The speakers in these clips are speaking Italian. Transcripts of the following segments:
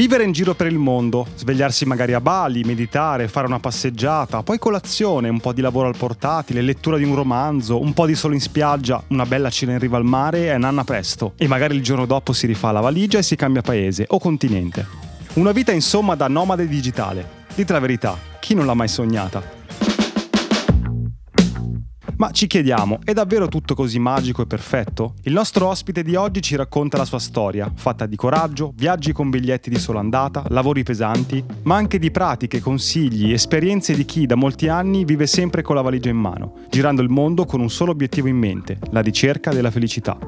Vivere in giro per il mondo, svegliarsi magari a Bali, meditare, fare una passeggiata, poi colazione, un po' di lavoro al portatile, lettura di un romanzo, un po' di sole in spiaggia, una bella cena in riva al mare e nanna presto. E magari il giorno dopo si rifà la valigia e si cambia paese o continente. Una vita insomma da nomade digitale. Dite la verità, chi non l'ha mai sognata? Ma ci chiediamo, è davvero tutto così magico e perfetto? Il nostro ospite di oggi ci racconta la sua storia, fatta di coraggio, viaggi con biglietti di sola andata, lavori pesanti, ma anche di pratiche, consigli, esperienze di chi da molti anni vive sempre con la valigia in mano, girando il mondo con un solo obiettivo in mente, la ricerca della felicità.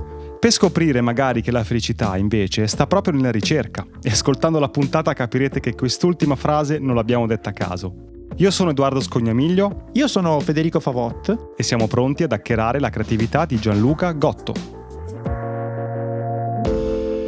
Per scoprire magari che la felicità invece sta proprio nella ricerca e ascoltando la puntata capirete che quest'ultima frase non l'abbiamo detta a caso. Io sono Edoardo Scognamiglio. Io sono Federico Favot. E siamo pronti ad hackerare la creatività di Gianluca Gotto.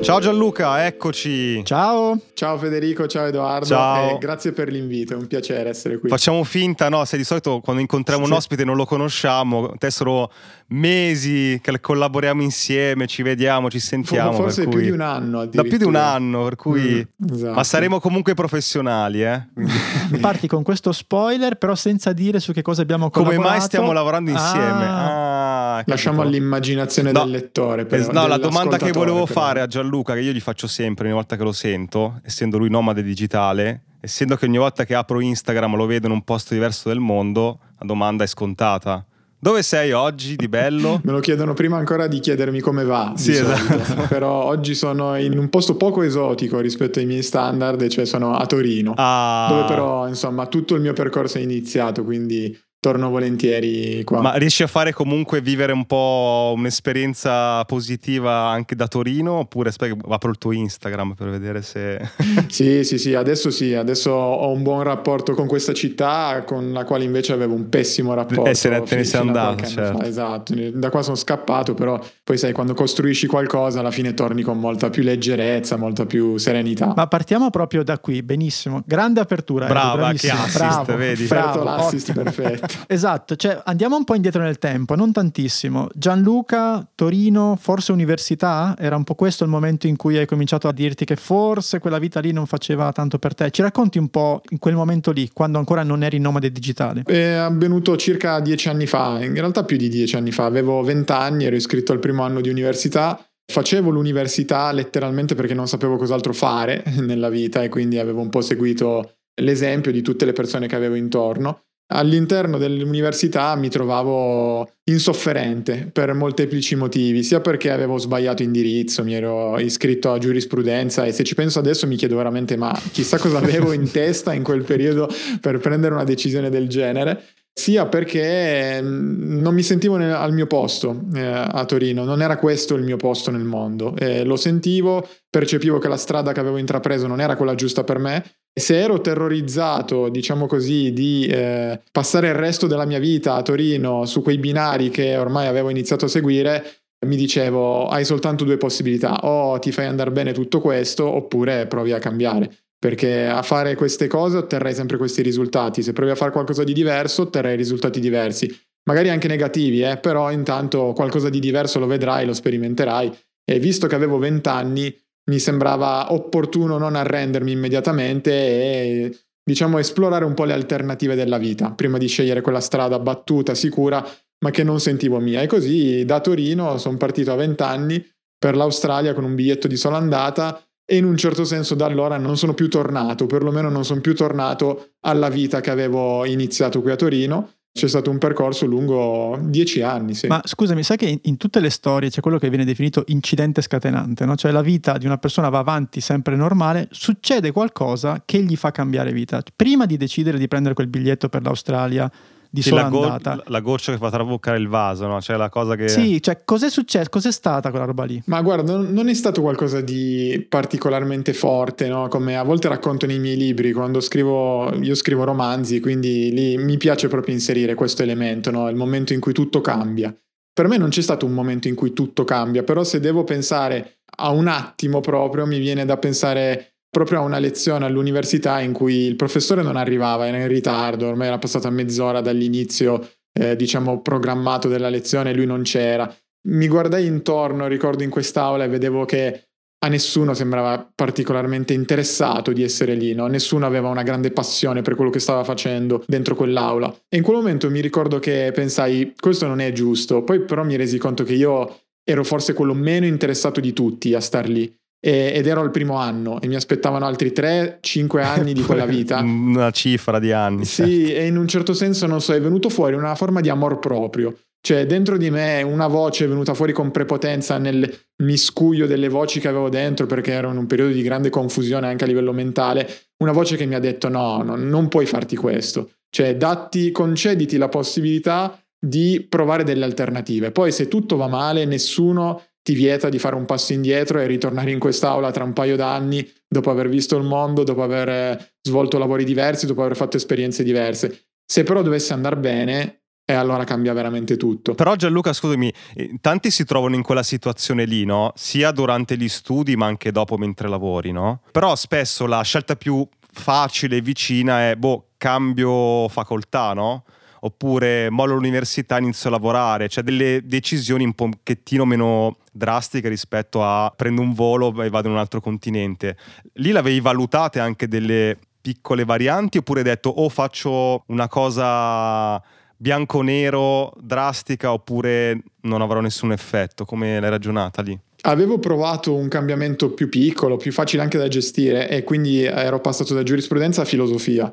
Ciao Gianluca, eccoci. Ciao. Ciao Federico, ciao Edoardo. Ciao. grazie per l'invito, è un piacere essere qui. Facciamo finta, no? Se di solito quando incontriamo sì. un ospite non lo conosciamo, adesso mesi che collaboriamo insieme, ci vediamo, ci sentiamo. Forse cui... più di un anno. Da più di un anno, per cui... Mm, esatto. Ma saremo comunque professionali, eh? Parti con questo spoiler, però senza dire su che cosa abbiamo collaborato. Come mai stiamo lavorando insieme? Ah. Ah, Lasciamo all'immaginazione no. del lettore. Però, no, la domanda che volevo però. fare a Gianluca, che io gli faccio sempre ogni volta che lo sento, essendo lui nomade digitale, essendo che ogni volta che apro Instagram lo vedo in un posto diverso del mondo, la domanda è scontata dove sei oggi di bello? Me lo chiedono prima ancora di chiedermi come va. Sì, esatto. Però oggi sono in un posto poco esotico rispetto ai miei standard, cioè sono a Torino, ah. dove però insomma tutto il mio percorso è iniziato, quindi torno volentieri qua. Ma riesci a fare comunque vivere un po' un'esperienza positiva anche da Torino oppure aspetta apro il tuo Instagram per vedere se... sì, sì, sì, adesso sì, adesso ho un buon rapporto con questa città con la quale invece avevo un pessimo rapporto. Eh, se ne, te ne sei andato, certo. Fa, esatto, da qua sono scappato, però poi sai, quando costruisci qualcosa alla fine torni con molta più leggerezza, molta più serenità. Ma partiamo proprio da qui, benissimo. Grande apertura. Brava, che assist, bravo, vedi? Bravo, l'assist, perfetto. Esatto, cioè andiamo un po' indietro nel tempo, non tantissimo. Gianluca, Torino, forse università? Era un po' questo il momento in cui hai cominciato a dirti che forse quella vita lì non faceva tanto per te. Ci racconti un po' in quel momento lì, quando ancora non eri nomade digitale? È avvenuto circa dieci anni fa, in realtà più di dieci anni fa. Avevo vent'anni, ero iscritto al primo anno di università. Facevo l'università letteralmente perché non sapevo cos'altro fare nella vita e quindi avevo un po' seguito l'esempio di tutte le persone che avevo intorno all'interno dell'università mi trovavo insofferente per molteplici motivi, sia perché avevo sbagliato indirizzo, mi ero iscritto a giurisprudenza e se ci penso adesso mi chiedo veramente ma chissà cosa avevo in testa in quel periodo per prendere una decisione del genere sia perché mm, non mi sentivo al mio posto eh, a Torino, non era questo il mio posto nel mondo, eh, lo sentivo, percepivo che la strada che avevo intrapreso non era quella giusta per me. Se ero terrorizzato, diciamo così, di eh, passare il resto della mia vita a Torino su quei binari che ormai avevo iniziato a seguire, mi dicevo hai soltanto due possibilità, o ti fai andare bene tutto questo oppure provi a cambiare perché a fare queste cose otterrai sempre questi risultati, se provi a fare qualcosa di diverso otterrai risultati diversi, magari anche negativi, eh, però intanto qualcosa di diverso lo vedrai, lo sperimenterai. E visto che avevo 20 anni mi sembrava opportuno non arrendermi immediatamente e diciamo esplorare un po' le alternative della vita prima di scegliere quella strada battuta, sicura, ma che non sentivo mia. E così da Torino sono partito a 20 anni per l'Australia con un biglietto di sola andata e in un certo senso da allora non sono più tornato, perlomeno non sono più tornato alla vita che avevo iniziato qui a Torino. C'è stato un percorso lungo dieci anni. Sì. Ma scusami, sai che in, in, tutte le storie c'è quello che viene definito incidente scatenante, no? cioè la vita di una persona va avanti sempre normale, succede qualcosa che gli fa cambiare vita. Prima di decidere di prendere quel biglietto per l'Australia, di sì, sola la, go- andata. la goccia che fa traboccare il vaso, no? Cioè la cosa che... Sì, cioè cos'è successo? Cos'è stata quella roba lì? Ma guarda, non è stato qualcosa di particolarmente forte, no? Come a volte racconto nei miei libri, quando scrivo, io scrivo romanzi, quindi lì mi piace proprio inserire questo elemento, no? Il momento in cui tutto cambia. Per me non c'è stato un momento in cui tutto cambia, però se devo pensare a un attimo proprio, mi viene da pensare proprio a una lezione all'università in cui il professore non arrivava, era in ritardo, ormai era passata mezz'ora dall'inizio, eh, diciamo, programmato della lezione e lui non c'era. Mi guardai intorno, ricordo in quest'aula e vedevo che a nessuno sembrava particolarmente interessato di essere lì, no? nessuno aveva una grande passione per quello che stava facendo dentro quell'aula. E in quel momento mi ricordo che pensai, questo non è giusto, poi però mi resi conto che io ero forse quello meno interessato di tutti a star lì. Ed ero al primo anno e mi aspettavano altri 3-5 anni di quella vita. Una cifra di anni. Sì, certo. e in un certo senso, non so, è venuto fuori una forma di amor proprio. Cioè, dentro di me una voce è venuta fuori con prepotenza nel miscuglio delle voci che avevo dentro, perché ero in un periodo di grande confusione anche a livello mentale. Una voce che mi ha detto: no, no non puoi farti questo. Cioè, datti, concediti la possibilità di provare delle alternative. Poi, se tutto va male, nessuno ti vieta di fare un passo indietro e ritornare in quest'aula tra un paio d'anni, dopo aver visto il mondo, dopo aver svolto lavori diversi, dopo aver fatto esperienze diverse. Se però dovesse andare bene, e allora cambia veramente tutto. Però Gianluca, scusami, eh, tanti si trovano in quella situazione lì, no? Sia durante gli studi ma anche dopo mentre lavori, no? Però spesso la scelta più facile e vicina è, boh, cambio facoltà, no? Oppure mollo l'università, inizio a lavorare, cioè delle decisioni un pochettino meno drastiche rispetto a prendo un volo e vado in un altro continente. Lì l'avevi valutate anche delle piccole varianti oppure hai detto o oh, faccio una cosa bianco-nero drastica oppure non avrò nessun effetto? Come l'hai ragionata lì? Avevo provato un cambiamento più piccolo, più facile anche da gestire e quindi ero passato da giurisprudenza a filosofia.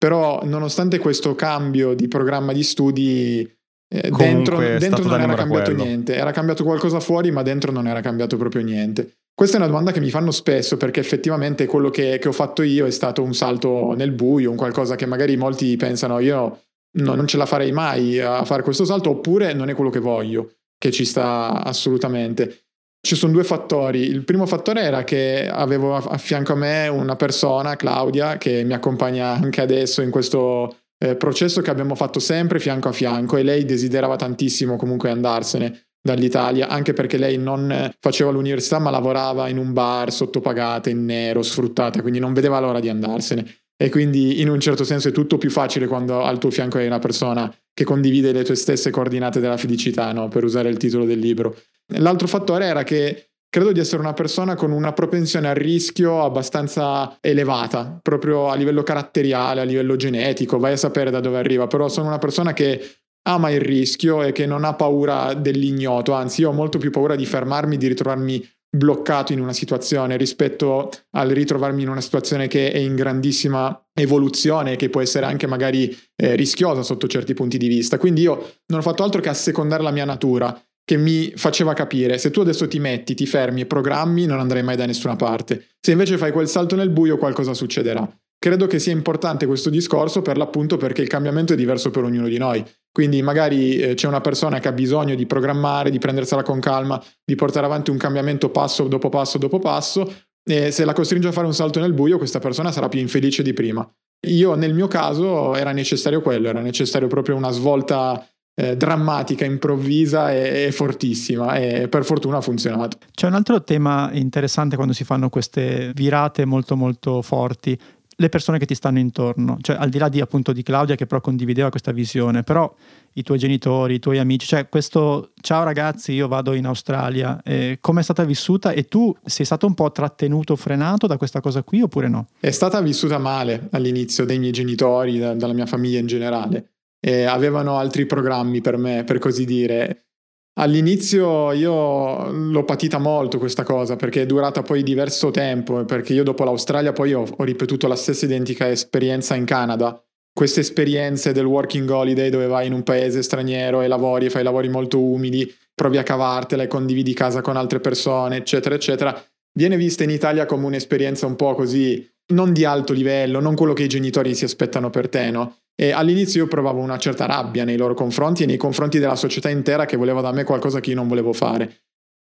Però nonostante questo cambio di programma di studi, eh, dentro, dentro non era cambiato quello. niente. Era cambiato qualcosa fuori, ma dentro non era cambiato proprio niente. Questa è una domanda che mi fanno spesso perché effettivamente quello che, che ho fatto io è stato un salto nel buio, un qualcosa che magari molti pensano io no, non ce la farei mai a fare questo salto, oppure non è quello che voglio, che ci sta assolutamente. Ci sono due fattori. Il primo fattore era che avevo a fianco a me una persona, Claudia, che mi accompagna anche adesso in questo eh, processo che abbiamo fatto sempre fianco a fianco e lei desiderava tantissimo comunque andarsene dall'Italia, anche perché lei non faceva l'università ma lavorava in un bar sottopagata, in nero, sfruttata, quindi non vedeva l'ora di andarsene. E quindi in un certo senso è tutto più facile quando al tuo fianco hai una persona che condivide le tue stesse coordinate della felicità, no? per usare il titolo del libro. L'altro fattore era che credo di essere una persona con una propensione al rischio abbastanza elevata, proprio a livello caratteriale, a livello genetico, vai a sapere da dove arriva, però sono una persona che ama il rischio e che non ha paura dell'ignoto, anzi io ho molto più paura di fermarmi, di ritrovarmi bloccato in una situazione rispetto al ritrovarmi in una situazione che è in grandissima evoluzione che può essere anche magari eh, rischiosa sotto certi punti di vista. Quindi io non ho fatto altro che assecondare la mia natura che mi faceva capire se tu adesso ti metti, ti fermi e programmi non andrai mai da nessuna parte. Se invece fai quel salto nel buio qualcosa succederà. Credo che sia importante questo discorso per l'appunto perché il cambiamento è diverso per ognuno di noi. Quindi magari eh, c'è una persona che ha bisogno di programmare, di prendersela con calma, di portare avanti un cambiamento passo dopo passo dopo passo e se la costringe a fare un salto nel buio questa persona sarà più infelice di prima. Io nel mio caso era necessario quello, era necessario proprio una svolta eh, drammatica, improvvisa e, e, fortissima e per fortuna ha funzionato. C'è un altro tema interessante quando si fanno queste virate molto molto forti le persone che ti stanno intorno, cioè al di là di appunto di Claudia che però condivideva questa visione, però i tuoi genitori, i tuoi amici, cioè questo ciao ragazzi io vado in Australia, eh, come è stata vissuta e tu sei stato un po' trattenuto, frenato da questa cosa qui oppure no? È stata vissuta male all'inizio dai miei genitori, da, dalla mia famiglia in generale. E avevano altri programmi per me, per così dire. All'inizio io l'ho patita molto questa cosa perché è durata poi diverso tempo, perché io dopo l'Australia poi ho, ho ripetuto la stessa identica esperienza in Canada. Queste esperienze del working holiday dove vai in un paese straniero e lavori e fai lavori molto umili, provi a cavartela e condividi casa con altre persone, eccetera, eccetera, viene vista in Italia come un'esperienza un po' così, non di alto livello, non quello che i genitori si aspettano per te, no? E all'inizio io provavo una certa rabbia nei loro confronti e nei confronti della società intera che voleva da me qualcosa che io non volevo fare.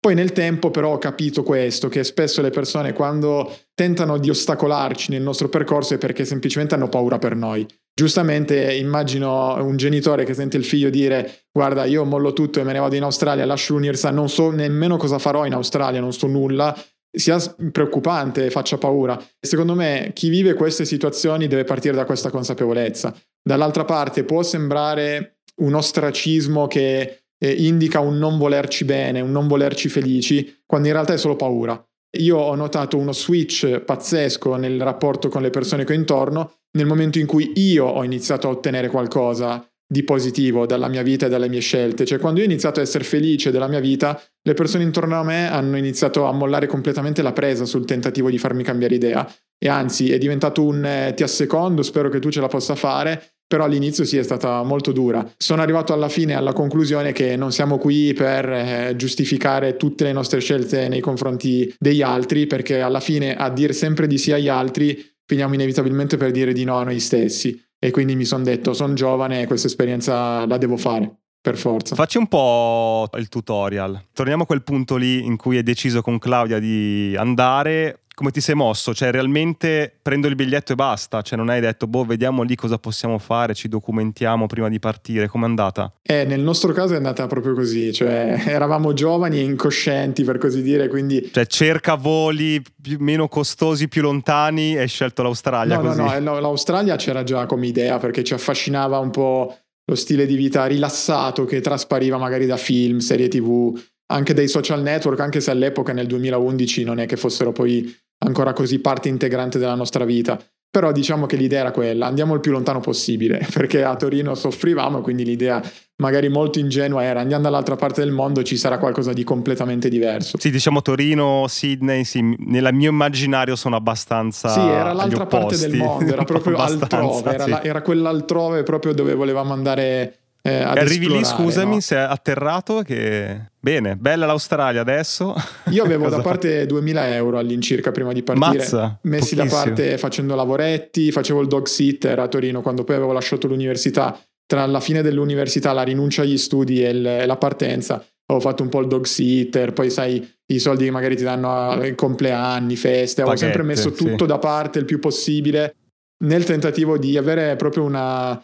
Poi nel tempo però ho capito questo, che spesso le persone quando tentano di ostacolarci nel nostro percorso è perché semplicemente hanno paura per noi. Giustamente immagino un genitore che sente il figlio dire guarda io mollo tutto e me ne vado in Australia, lascio l'università, non so nemmeno cosa farò in Australia, non so nulla, sia preoccupante, faccia paura. Secondo me chi vive queste situazioni deve partire da questa consapevolezza. Dall'altra parte può sembrare un ostracismo che eh, indica un non volerci bene, un non volerci felici, quando in realtà è solo paura. io ho notato uno switch pazzesco nel rapporto con le persone che ho intorno nel momento in cui io ho iniziato a ottenere qualcosa di positivo dalla mia vita e dalle mie scelte. Cioè, quando io ho iniziato a essere felice della mia vita, le persone intorno a me hanno iniziato a mollare completamente la presa sul tentativo di farmi cambiare idea. E anzi, è diventato un eh, ti assecondo, spero che tu ce la possa fare. Però all'inizio sì è stata molto dura. Sono arrivato alla fine alla conclusione che non siamo qui per eh, giustificare tutte le nostre scelte nei confronti degli altri, perché alla fine a dire sempre di sì agli altri finiamo inevitabilmente per dire di no a noi stessi e quindi mi sono detto sono giovane e questa esperienza la devo fare. Per forza. Facci un po' il tutorial. Torniamo a quel punto lì in cui hai deciso con Claudia di andare come ti sei mosso? Cioè, realmente prendo il biglietto e basta? Cioè, non hai detto, boh, vediamo lì cosa possiamo fare, ci documentiamo prima di partire? Com'è andata? Eh, nel nostro caso è andata proprio così, cioè, eravamo giovani e incoscienti, per così dire, quindi... Cioè, cerca voli più, meno costosi, più lontani e hai scelto l'Australia no, così? No, no, l'Australia c'era già come idea, perché ci affascinava un po' lo stile di vita rilassato che traspariva magari da film, serie tv, anche dai social network, anche se all'epoca nel 2011 non è che fossero poi ancora così parte integrante della nostra vita. Però diciamo che l'idea era quella, andiamo il più lontano possibile, perché a Torino soffrivamo, quindi l'idea magari molto ingenua era andiamo dall'altra parte del mondo ci sarà qualcosa di completamente diverso. Sì, diciamo Torino, Sydney, sì, nel mio immaginario sono abbastanza Sì, era l'altra parte del mondo, era proprio altrove, era, sì. la, era quell'altrove proprio dove volevamo andare eh, Arrivi lì, scusami, no? sei atterrato che... Bene, bella l'Australia adesso. Io avevo da parte 2000 euro all'incirca prima di partire, Mazza, messi pochissimo. da parte facendo lavoretti, facevo il dog sitter a Torino quando poi avevo lasciato l'università. Tra la fine dell'università, la rinuncia agli studi e, il, e la partenza, ho fatto un po' il dog sitter, poi sai i soldi che magari ti danno ai compleanni, feste, avevo sempre messo tutto sì. da parte il più possibile nel tentativo di avere proprio una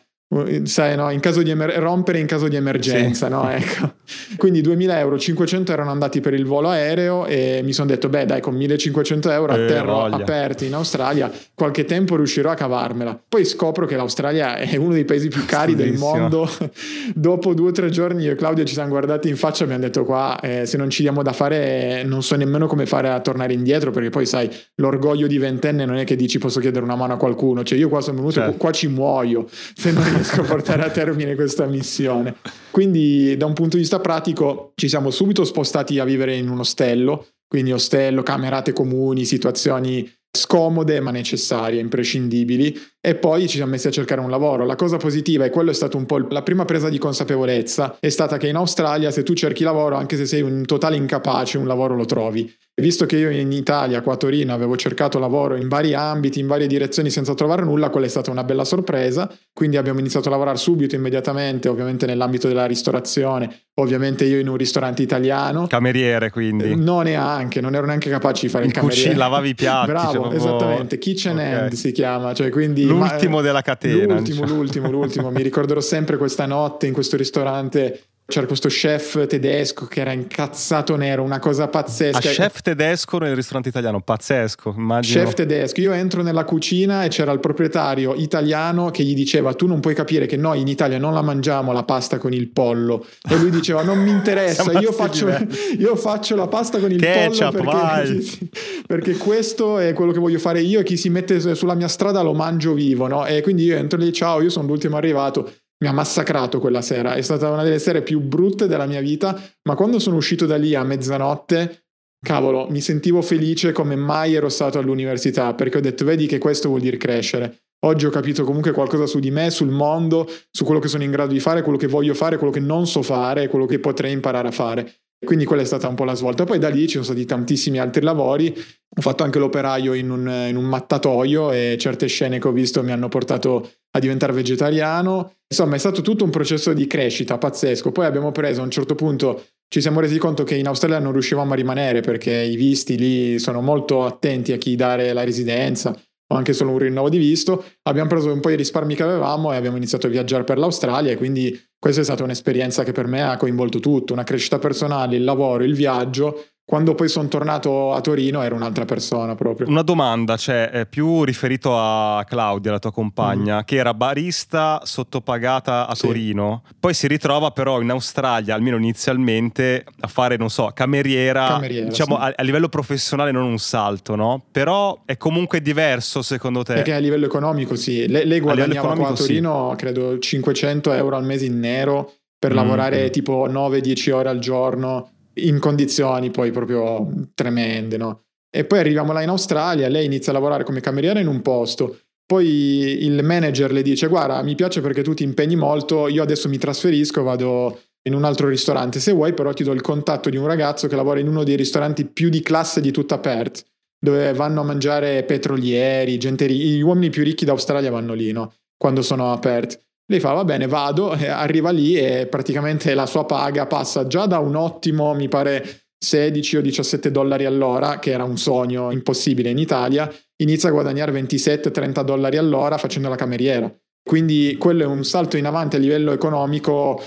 sai, no? in caso di emer- rompere in caso di emergenza, sì. no? Ecco. Quindi 2000 euro, 500 erano andati per il volo aereo e mi sono detto, beh dai, con 1500 euro eh, aperti in Australia, qualche tempo riuscirò a cavarmela. Poi scopro che l'Australia è uno dei paesi più cari del mondo. Dopo due o tre giorni io e Claudio ci siamo guardati in faccia e abbiamo detto qua, eh, se non ci diamo da fare non so nemmeno come fare a tornare indietro, perché poi sai, l'orgoglio di ventenne non è che dici posso chiedere una mano a qualcuno, cioè io qua sono venuto, certo. qua ci muoio, se non riesco a portare a termine questa missione. Quindi da un punto di vista pratico ci siamo subito spostati a vivere in un ostello, quindi ostello, camerate comuni, situazioni scomode ma necessarie, imprescindibili e poi ci siamo messi a cercare un lavoro. La cosa positiva e quello è stato un po' la prima presa di consapevolezza è stata che in Australia se tu cerchi lavoro anche se sei un totale incapace un lavoro lo trovi. Visto che io in Italia, qua a Torino, avevo cercato lavoro in vari ambiti, in varie direzioni senza trovare nulla, quella è stata una bella sorpresa. Quindi abbiamo iniziato a lavorare subito, immediatamente, ovviamente nell'ambito della ristorazione. Ovviamente io in un ristorante italiano. Cameriere, quindi. Eh, no, neanche, non ero neanche capace di fare in il cameriere. Cucina, lavavi i piatti. Bravo, proprio... esattamente. Kitchen okay. hand si chiama. Cioè, quindi, l'ultimo ma, della catena. L'ultimo, diciamo. l'ultimo, l'ultimo. Mi ricorderò sempre questa notte in questo ristorante c'era questo chef tedesco che era incazzato nero, una cosa pazzesca. A chef tedesco nel ristorante italiano, pazzesco, immagino. Chef tedesco, io entro nella cucina e c'era il proprietario italiano che gli diceva tu non puoi capire che noi in Italia non la mangiamo la pasta con il pollo e lui diceva non mi interessa, io faccio, io faccio, la pasta con il Ketchup, pollo perché, perché, questo è quello che voglio fare io e chi si mette sulla mia strada lo mangio vivo, no? E quindi io entro lì, ciao, io sono l'ultimo arrivato mi ha massacrato quella sera, è stata una delle sere più brutte della mia vita, ma quando sono uscito da lì a mezzanotte, cavolo, mi sentivo felice come mai ero stato all'università, perché ho detto, vedi che questo vuol dire crescere. Oggi ho capito comunque qualcosa su di me, sul mondo, su quello che sono in grado di fare, quello che voglio fare, quello che non so fare, quello che potrei imparare a fare. Quindi quella è stata un po' la svolta. Poi da lì ci sono stati tantissimi altri lavori. Ho fatto anche l'operaio in un, in un mattatoio e certe scene che ho visto mi hanno portato a diventare vegetariano. Insomma, è stato tutto un processo di crescita pazzesco. Poi abbiamo preso a un certo punto, ci siamo resi conto che in Australia non riuscivamo a rimanere perché i visti lì sono molto attenti a chi dare la residenza o anche solo un rinnovo di visto. Abbiamo preso un po' di risparmi che avevamo e abbiamo iniziato a viaggiare per l'Australia e quindi questa è stata un'esperienza che per me ha coinvolto tutto, una crescita personale, il lavoro, il viaggio Quando poi sono tornato a Torino ero un'altra persona proprio. Una domanda, cioè, più riferito a Claudia, la tua compagna, mm. che era barista sottopagata a sì. Torino, poi si ritrova però in Australia, almeno inizialmente, a fare, non so, cameriera, cameriera diciamo sì. a, a, livello professionale non un salto, no? Però è comunque diverso secondo te? Perché a livello economico sì, lei, lei guadagnava qua a Torino, sì. credo, 500 euro al mese in nero per mm. lavorare tipo 9-10 ore al giorno in condizioni poi proprio tremende, no? E poi arriviamo là in Australia, lei inizia a lavorare come cameriera in un posto, poi il manager le dice guarda mi piace perché tu ti impegni molto, io adesso mi trasferisco, vado in un altro ristorante, se vuoi però ti do il contatto di un ragazzo che lavora in uno dei ristoranti più di classe di tutta Perth, dove vanno a mangiare petrolieri, gente, gli uomini più ricchi d'Australia vanno lì, no? Quando sono a Perth. Lei fa va bene, vado, arriva lì e praticamente la sua paga passa già da un ottimo, mi pare 16 o 17 dollari all'ora, che era un sogno impossibile in Italia, inizia a guadagnare 27-30 dollari all'ora facendo la cameriera. Quindi quello è un salto in avanti a livello economico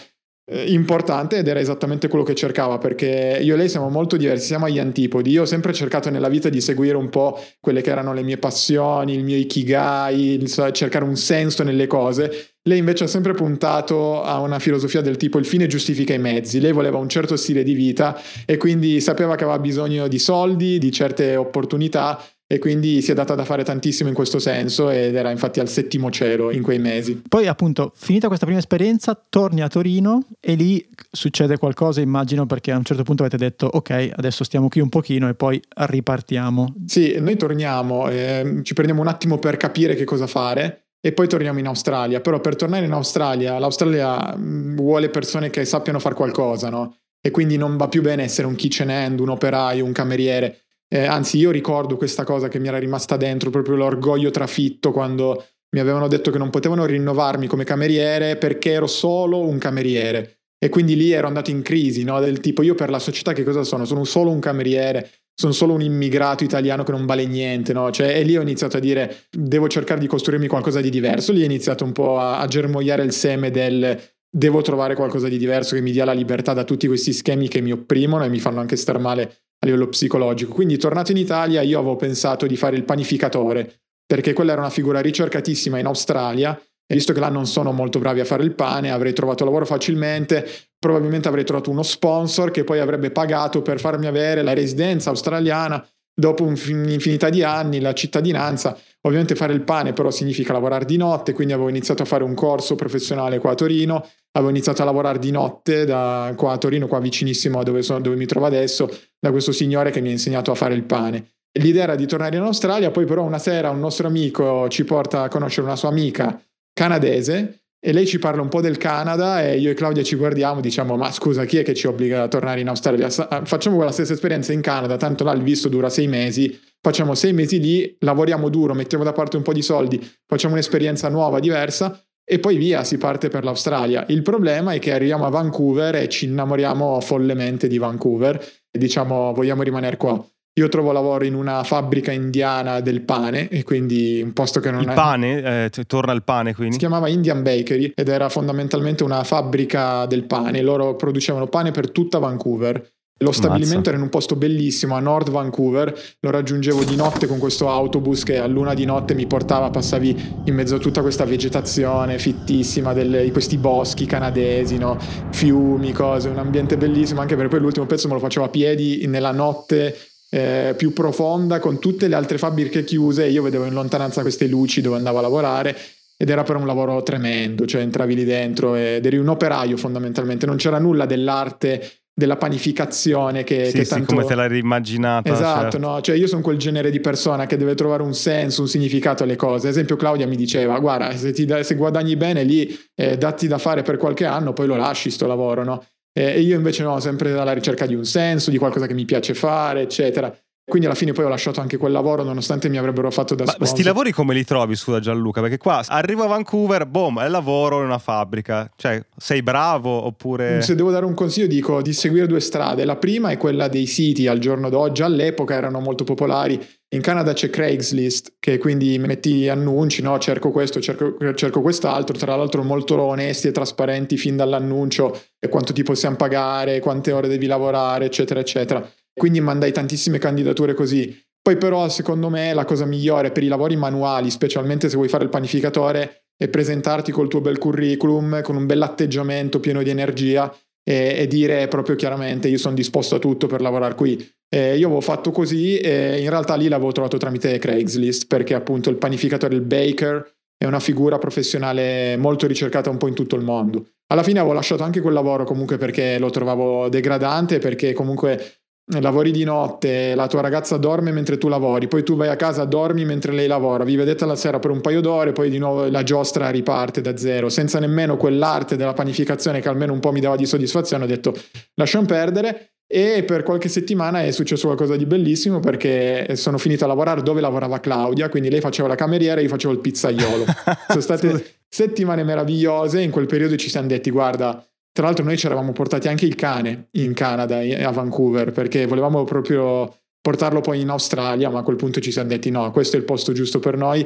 eh, importante ed era esattamente quello che cercava perché io e lei siamo molto diversi, siamo agli antipodi. Io ho sempre cercato nella vita di seguire un po' quelle che erano le mie passioni, il mio ikigai, il, cercare un senso nelle cose. Lei invece ha sempre puntato a una filosofia del tipo il fine giustifica i mezzi. Lei voleva un certo stile di vita e quindi sapeva che aveva bisogno di soldi, di certe opportunità e quindi si è data da fare tantissimo in questo senso ed era infatti al settimo cielo in quei mesi. Poi appunto finita questa prima esperienza torni a Torino e lì succede qualcosa immagino perché a un certo punto avete detto ok adesso stiamo qui un pochino e poi ripartiamo. Sì, noi torniamo, eh, ci prendiamo un attimo per capire che cosa fare e poi torniamo in Australia, però per tornare in Australia l'Australia mm, vuole persone che sappiano fare qualcosa, no? E quindi non va più bene essere un kitchen hand, un operaio, un cameriere eh, anzi, io ricordo questa cosa che mi era rimasta dentro, proprio l'orgoglio trafitto quando mi avevano detto che non potevano rinnovarmi come cameriere perché ero solo un cameriere. E quindi lì ero andato in crisi, no? Del tipo, io per la società che cosa sono? Sono solo un cameriere, sono solo un immigrato italiano che non vale niente, no? Cioè, e lì ho iniziato a dire, devo cercare di costruirmi qualcosa di diverso. Lì ho iniziato un po' a, a germogliare il seme del devo trovare qualcosa di diverso che mi dia la libertà da tutti questi schemi che mi opprimono e mi fanno anche star male a livello psicologico. Quindi tornato in Italia io avevo pensato di fare il panificatore, perché quella era una figura ricercatissima in Australia visto che là non sono molto bravi a fare il pane, avrei trovato lavoro facilmente, probabilmente avrei trovato uno sponsor che poi avrebbe pagato per farmi avere la residenza australiana dopo un'infinità di anni, la cittadinanza. Ovviamente fare il pane però significa lavorare di notte, quindi avevo iniziato a fare un corso professionale qua a Torino, avevo iniziato a lavorare di notte da qua a Torino, qua vicinissimo a dove, sono, dove mi trovo adesso, da questo signore che mi ha insegnato a fare il pane. L'idea era di tornare in Australia, poi però una sera un nostro amico ci porta a conoscere una sua amica canadese e lei ci parla un po' del Canada e io e Claudia ci guardiamo diciamo ma scusa chi è che ci obbliga a tornare in Australia? Facciamo quella stessa esperienza in Canada, tanto là il visto dura sei mesi, facciamo sei mesi lì, lavoriamo duro, mettiamo da parte un po' di soldi, facciamo un'esperienza nuova, diversa e poi via, si parte per l'Australia. Il problema è che arriviamo a Vancouver e ci innamoriamo follemente di Vancouver e diciamo vogliamo rimanere qua. Io trovo lavoro in una fabbrica indiana del pane e quindi un posto che non il è... Il pane? Eh, torna al pane quindi? Si chiamava Indian Bakery ed era fondamentalmente una fabbrica del pane. Loro producevano pane per tutta Vancouver lo stabilimento Mazza. era in un posto bellissimo a Nord Vancouver, lo raggiungevo di notte con questo autobus che a luna di notte mi portava, passavi in mezzo a tutta questa vegetazione fittissima di questi boschi canadesi, no? fiumi, cose, un ambiente bellissimo, anche perché poi l'ultimo pezzo me lo facevo a piedi nella notte eh, più profonda con tutte le altre fabbriche chiuse e io vedevo in lontananza queste luci dove andavo a lavorare ed era per un lavoro tremendo, cioè entravi lì dentro ed eri un operaio fondamentalmente, non c'era nulla dell'arte della panificazione che, sì, che sì, tanto... come te l'hai immaginata esatto certo. no cioè io sono quel genere di persona che deve trovare un senso un significato alle cose ad esempio Claudia mi diceva guarda se, ti, se guadagni bene lì eh, datti da fare per qualche anno poi lo lasci sto lavoro no e io invece no sempre alla ricerca di un senso di qualcosa che mi piace fare eccetera quindi alla fine poi ho lasciato anche quel lavoro nonostante mi avrebbero fatto da Ma sponsor. questi lavori come li trovi, scusa Gianluca? Perché qua arrivo a Vancouver, boom, è lavoro in una fabbrica. Cioè, sei bravo oppure... Se devo dare un consiglio dico di seguire due strade. La prima è quella dei siti al giorno d'oggi, all'epoca erano molto popolari. In Canada c'è Craigslist, che quindi metti annunci, no? cerco questo, cerco, cerco quest'altro, tra l'altro molto onesti e trasparenti fin dall'annuncio, quanto ti possiamo pagare, quante ore devi lavorare, eccetera, eccetera. quindi mandai tantissime candidature così. Poi però secondo me la cosa migliore per i lavori manuali, specialmente se vuoi fare il panificatore, è presentarti col tuo bel curriculum, con un bel atteggiamento pieno di energia e, e dire proprio chiaramente io sono disposto a tutto per lavorare qui. Eh, io avevo fatto così e in realtà lì l'avevo trovato tramite Craigslist perché appunto il panificatore, il baker, è una figura professionale molto ricercata un po' in tutto il mondo. Alla fine avevo lasciato anche quel lavoro comunque perché lo trovavo degradante, perché comunque lavori di notte, la tua ragazza dorme mentre tu lavori, poi tu vai a casa, dormi mentre lei lavora, vi vedete la sera per un paio d'ore, poi di nuovo la giostra riparte da zero, senza nemmeno quell'arte della panificazione che almeno un po' mi dava di soddisfazione, ho detto lasciamo perdere e per qualche settimana è successo qualcosa di bellissimo perché sono finito a lavorare dove lavorava Claudia, quindi lei faceva la cameriera e io facevo il pizzaiolo. sono state settimane meravigliose, in quel periodo ci siamo detti guarda tra l'altro noi ci eravamo portati anche il cane in Canada, a Vancouver, perché volevamo proprio portarlo poi in Australia, ma a quel punto ci siamo detti no, questo è il posto giusto per noi,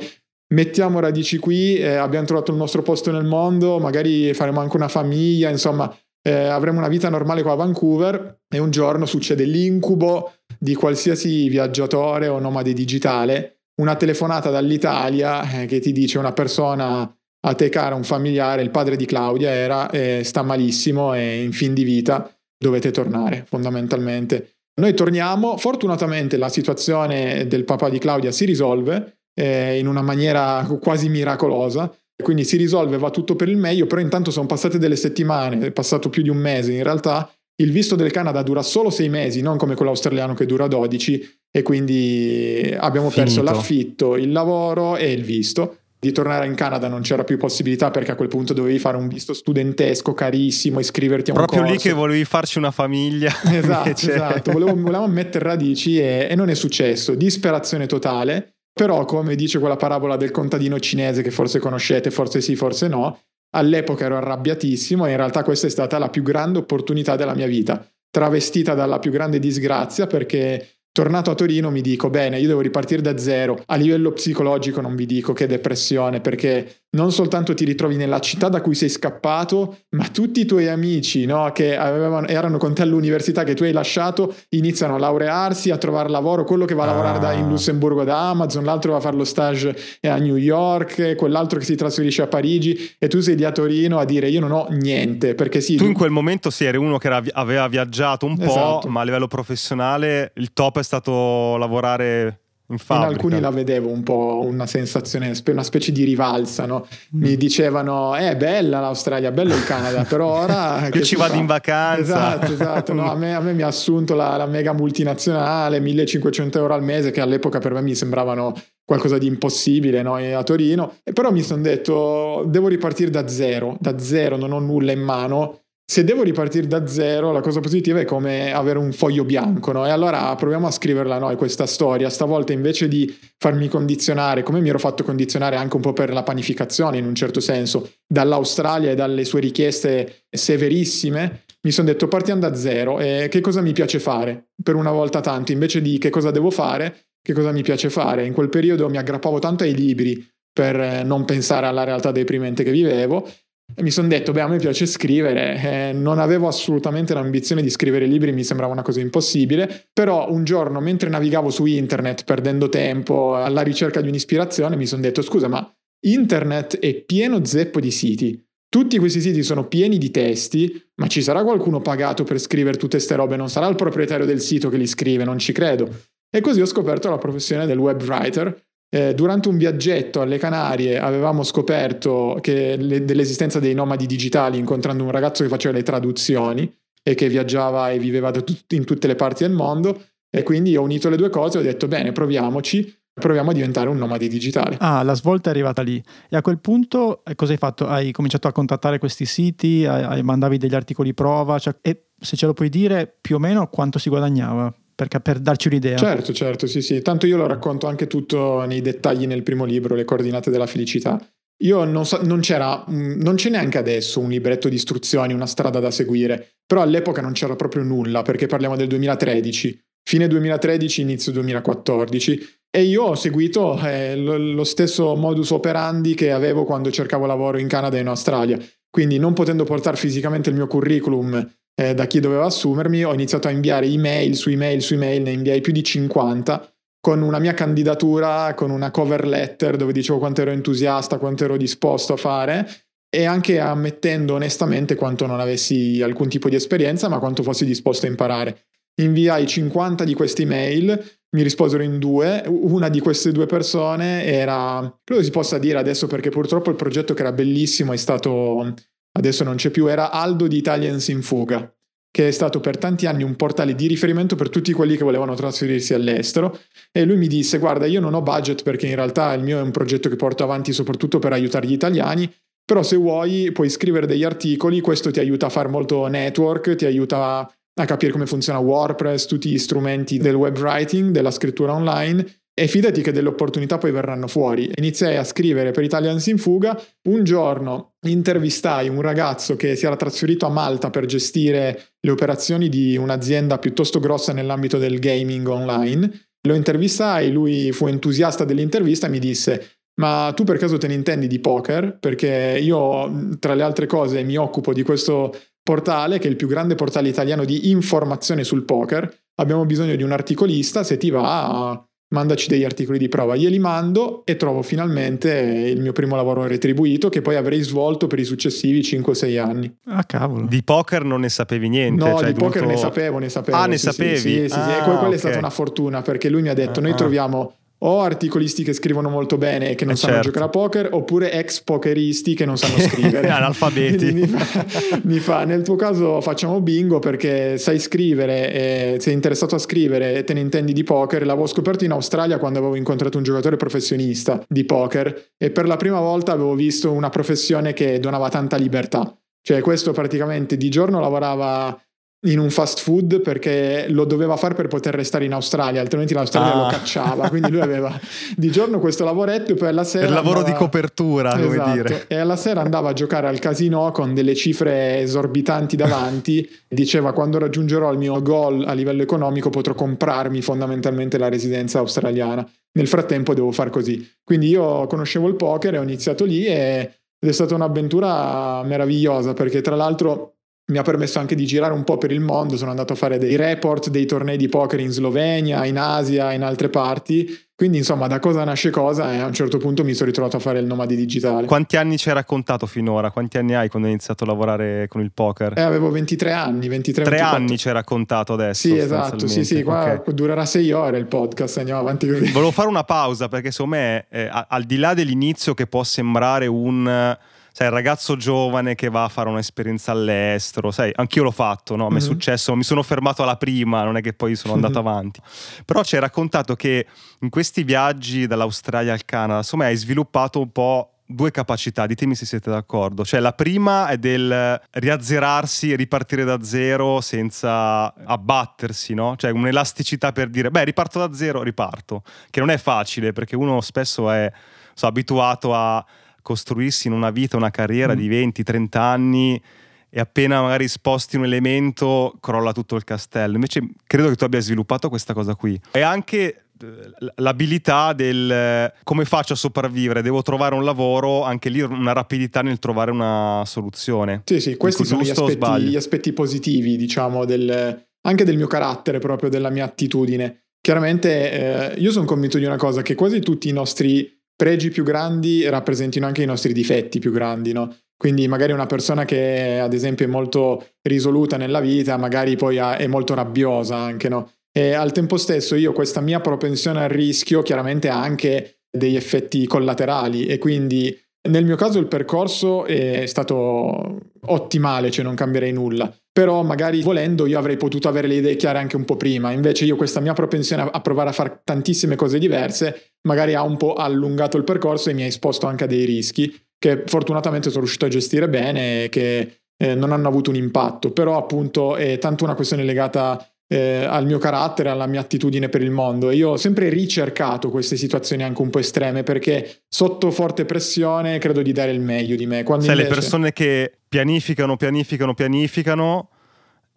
mettiamo radici qui, eh, abbiamo trovato il nostro posto nel mondo, magari faremo anche una famiglia, insomma eh, avremo una vita normale qua a Vancouver e un giorno succede l'incubo di qualsiasi viaggiatore o nomade digitale, una telefonata dall'Italia eh, che ti dice una persona a te cara un familiare, il padre di Claudia era, eh, sta malissimo e in fin di vita dovete tornare fondamentalmente. Noi torniamo, fortunatamente la situazione del papà di Claudia si risolve eh, in una maniera quasi miracolosa, quindi si risolve, va tutto per il meglio, però intanto sono passate delle settimane, è passato più di un mese in realtà, il visto del Canada dura solo sei mesi, non come quello australiano che dura 12 e quindi abbiamo Finito. perso l'affitto, il lavoro e il visto di tornare in Canada non c'era più possibilità perché a quel punto dovevi fare un visto studentesco carissimo, iscriverti a un Proprio corso. lì che volevi farci una famiglia. Esatto, esatto. Volevo, volevamo mettere radici e, e non è successo. Disperazione totale, però come dice quella parabola del contadino cinese che forse conoscete, forse sì, forse no, all'epoca ero arrabbiatissimo e in realtà questa è stata la più grande opportunità della mia vita, travestita dalla più grande disgrazia perché Tornato a Torino mi dico, bene, io devo ripartire da zero. A livello psicologico non vi dico che depressione, perché non soltanto ti ritrovi nella città da cui sei scappato, ma tutti i tuoi amici no, che avevano, erano con te all'università, che tu hai lasciato, iniziano a laurearsi, a trovare lavoro. Quello che va a lavorare ah. da, in. Lussemburgo da Amazon, l'altro va a fare lo stage a New York, quell'altro che si trasferisce a Parigi e tu sei lì a Torino a dire io non ho niente. Perché sì, tu in quel momento sì, eri uno che era, aveva viaggiato un po', esatto. ma a livello professionale il top è stato lavorare in, in, alcuni la vedevo un po' una sensazione, una specie di rivalsa, no? Mm. Mi dicevano, è eh, bella l'Australia, bello il Canada, però ora... Io ci vado fa? in vacanza. Esatto, esatto. No, a, me, a, me, mi ha assunto la, la, mega multinazionale, 1500 euro al mese, che all'epoca per me mi sembravano qualcosa di impossibile no? a Torino. E però mi sono detto, devo ripartire da zero, da zero, non ho nulla in mano se devo ripartire da zero, la cosa positiva è come avere un foglio bianco, no? E allora proviamo a scriverla noi questa storia. Stavolta invece di farmi condizionare, come mi ero fatto condizionare anche un po' per la panificazione in un certo senso, dall'Australia e dalle sue richieste severissime, mi sono detto partiamo da zero e che cosa mi piace fare per una volta tanto, invece di che cosa devo fare, che cosa mi piace fare. In quel periodo mi aggrappavo tanto ai libri per non pensare alla realtà deprimente che vivevo e mi sono detto, beh, a me piace scrivere, eh, non avevo assolutamente l'ambizione di scrivere libri, mi sembrava una cosa impossibile, però un giorno mentre navigavo su internet perdendo tempo alla ricerca di un'ispirazione mi sono detto, scusa, ma internet è pieno zeppo di siti. Tutti questi siti sono pieni di testi, ma ci sarà qualcuno pagato per scrivere tutte queste robe? Non sarà il proprietario del sito che li scrive, non ci credo. E così ho scoperto la professione del web writer eh, durante un viaggetto alle Canarie avevamo scoperto le, dell'esistenza dei nomadi digitali incontrando un ragazzo che faceva le traduzioni e che viaggiava e viveva tut- in tutte le parti del mondo e quindi ho unito le due cose e ho detto bene proviamoci proviamo a diventare un nomade digitale. Ah, la svolta è arrivata lì. E a quel punto eh, cosa hai fatto? Hai cominciato a contattare questi siti, hai, hai mandavi degli articoli prova, cioè, e se ce lo puoi dire più o meno quanto si guadagnava? Per, per, darci un'idea. Certo, certo, sì, sì. Tanto io lo racconto anche tutto nei dettagli nel primo libro, Le coordinate della felicità. Io non, so, non c'era, mm, non c'è neanche adesso un libretto di istruzioni, una strada da seguire, però all'epoca non c'era proprio nulla, perché parliamo del 2013, fine 2013, inizio 2014, e io ho seguito eh, lo, lo stesso modus operandi che avevo quando cercavo lavoro in Canada e in Australia. Quindi non potendo portare fisicamente il mio curriculum eh, da chi doveva assumermi, ho iniziato a inviare email su email su email, ne inviai più di 50 con una mia candidatura, con una cover letter dove dicevo quanto ero entusiasta, quanto ero disposto a fare e anche ammettendo onestamente quanto non avessi alcun tipo di esperienza, ma quanto fossi disposto a imparare. Inviai 50 di queste email, mi risposero in due, una di queste due persone era, credo si possa dire adesso perché purtroppo il progetto che era bellissimo è stato, adesso non c'è più, era Aldo di Italians in Fuga che è stato per tanti anni un portale di riferimento per tutti quelli che volevano trasferirsi all'estero. E lui mi disse guarda io non ho budget perché in realtà il mio è un progetto che porto avanti soprattutto per aiutare gli italiani però se vuoi puoi scrivere degli articoli questo ti aiuta a fare molto network ti aiuta a capire come funziona WordPress tutti gli strumenti del web writing della scrittura online e fidati che delle opportunità poi verranno fuori. Iniziai a scrivere per Italians in Fuga, un giorno intervistai un ragazzo che si era trasferito a Malta per gestire le operazioni di un'azienda piuttosto grossa nell'ambito del gaming online. Lo intervistai, lui fu entusiasta dell'intervista e mi disse ma tu per caso te ne intendi di poker? Perché io, tra le altre cose, mi occupo di questo portale, che è il più grande portale italiano di informazione sul poker. Abbiamo bisogno di un articolista, se ti va, mandaci degli articoli di prova, glieli mando e trovo finalmente il mio primo lavoro retribuito che poi avrei svolto per i successivi 5-6 anni. Ah cavolo. Di poker non ne sapevi niente? No, cioè di dovuto... poker ne sapevo, ne sapevo. Ah, ne sì, sapevi? Sì, sì, sì, ah, sì. E quella okay. è stata una fortuna perché lui mi ha detto, ah, noi ah. troviamo o articolisti che scrivono molto bene e che non Eh, sanno certo. giocare a poker, oppure ex pokeristi che non sanno scrivere. Analfabeti. Mi, fa, mi fa, nel tuo caso facciamo bingo perché sai scrivere, e sei interessato a scrivere e te ne intendi di poker. L'avevo scoperto in Australia quando avevo incontrato un giocatore professionista di poker e per la prima volta avevo visto una professione che donava tanta libertà. Cioè questo praticamente di giorno lavorava in un fast food perché lo doveva fare per poter restare in Australia, altrimenti l'Australia Ah. lo cacciava. Quindi lui aveva di giorno questo lavoretto e poi alla sera. Per lavoro andava- di copertura, come Esatto. dire. E alla sera andava a giocare al casino con delle cifre esorbitanti davanti. Diceva: Quando raggiungerò il mio goal a livello economico, potrò comprarmi fondamentalmente la residenza australiana. Nel frattempo devo far così. Quindi io conoscevo il poker e ho iniziato lì e- ed è stata un'avventura meravigliosa perché tra l'altro mi ha permesso anche di girare un po' per il mondo, sono andato a fare dei report dei tornei di poker in Slovenia, in Asia, in altre parti, quindi insomma da cosa nasce cosa e a un certo punto mi sono ritrovato a fare il nomade digitale. Quanti anni ci hai raccontato finora? Quanti anni hai quando hai iniziato a lavorare con il poker? Eh, avevo 23 anni, 23 Tre 24. anci ci hai raccontato adesso. Sì, esatto, sì, sì, qua Ok. durerà 6 ore il podcast, andiamo avanti così. Volevo fare una pausa perché secondo me, eh, al di là dell'inizio che può sembrare un sai, il ragazzo giovane che va a fare un'esperienza all'estero, sai, anch'io l'ho fatto, no? Mi è Mhm. successo, mi sono fermato alla prima, non è che poi sono andato avanti. Però ci hai raccontato che in questi viaggi dall'Australia al Canada, insomma, hai sviluppato un po' due capacità, ditemi se siete d'accordo. Cioè, la prima è del riazzerarsi e ripartire da zero senza abbattersi, no? Cioè, un'elasticità per dire, beh, riparto da zero, riparto. Che non è facile perché uno spesso è so, abituato a costruirsi in una vita, una carriera Mm. di 20-30 anni e appena magari sposti un elemento crolla tutto il castello. Invece credo che tu abbia sviluppato questa cosa qui. E anche eh, l'abilità del eh, come faccio a sopravvivere, devo trovare un lavoro, anche lì una rapidità nel trovare una soluzione. Sì, sì, questi Dico sono gli aspetti, gli aspetti positivi, diciamo, del, anche del mio carattere, proprio della mia attitudine. Chiaramente eh, io sono convinto di una cosa, che quasi tutti i nostri pregi più grandi rappresentino anche i nostri difetti più grandi, no? Quindi magari una persona che ad esempio è molto risoluta nella vita, magari poi è molto rabbiosa anche, no? E al tempo stesso io questa mia propensione al rischio chiaramente ha anche degli effetti collaterali e quindi nel mio caso il percorso è stato ottimale, cioè non cambierei nulla. Però magari volendo io avrei potuto avere le idee chiare anche un po' prima. Invece io questa mia propensione a- provare a fare tantissime cose diverse magari ha un po' allungato il percorso e mi ha esposto anche a dei rischi che fortunatamente sono riuscito a gestire bene e che eh, non hanno avuto un impatto. Però appunto è tanto una questione legata eh, al mio carattere, alla mia attitudine per il mondo. E io ho sempre ricercato queste situazioni anche un po' estreme perché sotto forte pressione credo di dare il meglio di me. Quando Sai, le invece- persone che pianificano, pianificano, pianificano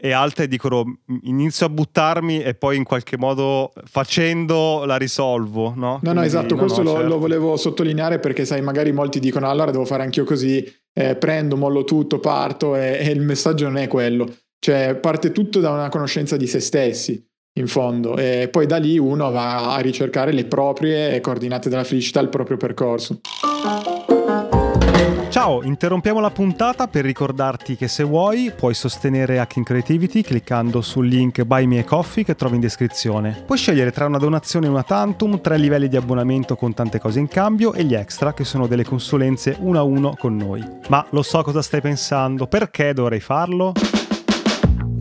e altre dicono inizio a buttarmi e poi in qualche modo facendo la risolvo, no? No, no, Quindi, esatto, no, questo no, lo, certo. lo volevo sottolineare perché, sai, magari molti dicono allora devo fare anch'io così, eh, prendo, mollo tutto, parto e, e il messaggio non è quello. Cioè parte tutto da una conoscenza di se stessi in fondo e poi da lì uno va a ricercare le proprie coordinate della felicità, il proprio percorso. Ciao, interrompiamo la puntata per ricordarti che se vuoi puoi sostenere Hacking Creativity cliccando sul link Buy Me a Coffee che trovi in descrizione. Puoi scegliere tra una donazione e una tantum, tre livelli di abbonamento con tante cose in cambio e gli extra che sono delle consulenze uno a uno con noi. Ma lo so cosa stai pensando, perché dovrei farlo?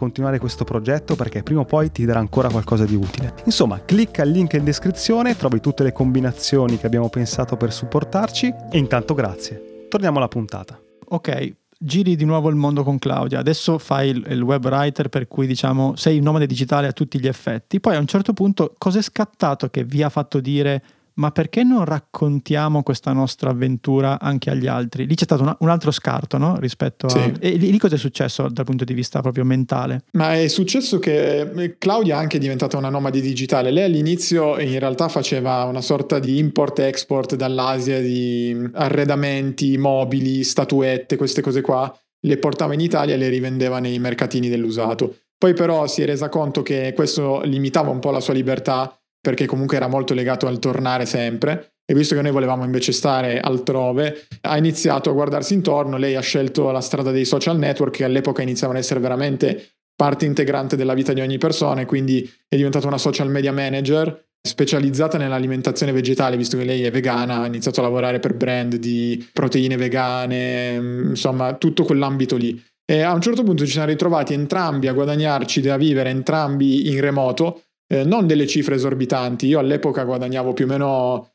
continuare questo progetto perché prima o poi ti darà ancora qualcosa di utile. Insomma, clicca il link in descrizione, trovi tutte le combinazioni che abbiamo pensato per supportarci e intanto grazie. Torniamo alla puntata. Ok, giri di nuovo il mondo con Claudia. Adesso fai il, il, web writer per cui diciamo sei un nomade digitale a tutti gli effetti. Poi a un certo punto cosa è scattato che vi ha fatto dire ma perché non raccontiamo questa nostra avventura anche agli altri? Lì c'è stato una, un altro scarto, no? Rispetto a... Sì. E lì, lì cosa è successo dal punto di vista proprio mentale? Ma è successo che eh, Claudia è anche diventata una nomade digitale. Lei all'inizio in realtà faceva una sorta di import-export dall'Asia di arredamenti, mobili, statuette, queste cose qua. Le portava in Italia e le rivendeva nei mercatini dell'usato. Poi però si è resa conto che questo limitava un po' la sua libertà perché comunque era molto legato al tornare sempre e visto che noi volevamo invece stare altrove, ha iniziato a guardarsi intorno, lei ha scelto la strada dei social network che all'epoca iniziavano ad essere veramente parte integrante della vita di ogni persona, quindi è diventata una social media manager specializzata nell'alimentazione vegetale, visto che lei è vegana, ha iniziato a lavorare per brand di proteine vegane, insomma tutto quell'ambito lì. E a un certo punto ci siamo ritrovati entrambi a guadagnarci da vivere entrambi in remoto, eh, non delle cifre esorbitanti, io all'epoca guadagnavo più o meno,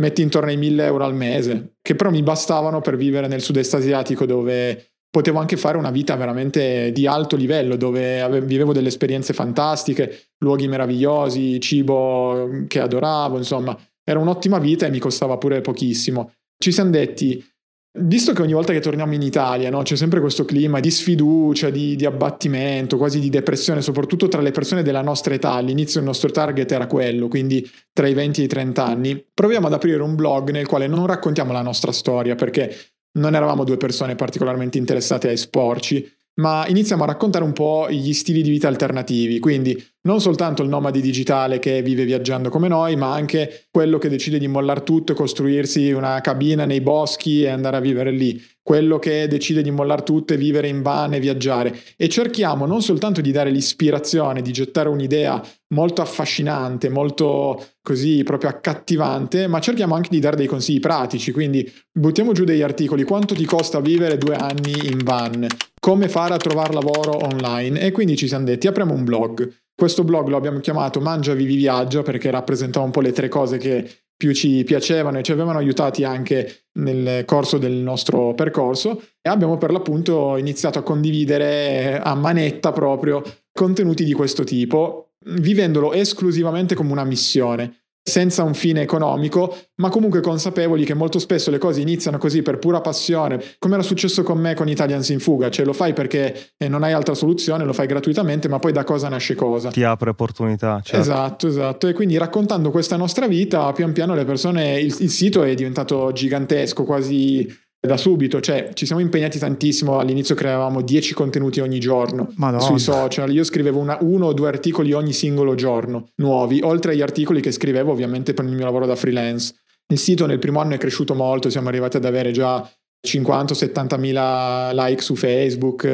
metti intorno ai 1000 euro al mese, che però mi bastavano per vivere nel sud-est asiatico dove potevo anche fare una vita veramente di alto livello, dove ave- vivevo delle esperienze fantastiche, luoghi meravigliosi, cibo che adoravo, insomma, era un'ottima vita e mi costava pure pochissimo. Ci siamo detti, Visto che ogni volta che torniamo in Italia no, c'è sempre questo clima di sfiducia, di, di, abbattimento, quasi di depressione, soprattutto tra le persone della nostra età, all'inizio il nostro target era quello, quindi tra i 20 e i 30 anni, proviamo ad aprire un blog nel quale non raccontiamo la nostra storia perché non eravamo due persone particolarmente interessate a esporci, ma iniziamo a raccontare un po' gli stili di vita alternativi, quindi non soltanto il nomade digitale che vive viaggiando come noi, ma anche quello che decide di mollare tutto e costruirsi una cabina nei boschi e andare a vivere lì, quello che decide di mollare tutto e vivere in van e viaggiare. E cerchiamo non soltanto di dare l'ispirazione, di gettare un'idea molto affascinante, molto così proprio accattivante, ma cerchiamo anche di dare dei consigli pratici, quindi buttiamo giù degli articoli, quanto ti costa vivere due anni in van, come fare a trovare lavoro online e quindi ci siamo detti apriamo un blog. Questo blog lo abbiamo chiamato Mangia Vivi Viaggio perché rappresentava un po' le tre cose che più ci piacevano e ci avevano aiutati anche nel corso del nostro percorso e abbiamo per l'appunto iniziato a condividere a manetta proprio contenuti di questo tipo, vivendolo esclusivamente come una missione senza un fine economico, ma comunque consapevoli che molto spesso le cose iniziano così per pura passione, come era successo con me con Italians in Fuga, cioè lo fai perché eh, non hai altra soluzione, lo fai gratuitamente, ma poi da cosa nasce cosa. Ti apre opportunità. Certo. Esatto, esatto. E quindi raccontando questa nostra vita, pian piano le persone, il, il sito è diventato gigantesco, quasi da subito, cioè ci siamo impegnati tantissimo, all'inizio creavamo 10 contenuti ogni giorno Madonna. sui social, io scrivevo una, uno o due articoli ogni singolo giorno, nuovi, oltre agli articoli che scrivevo ovviamente per il mio lavoro da freelance. Il sito nel primo anno è cresciuto molto, siamo arrivati ad avere già 50-70 mila like su Facebook,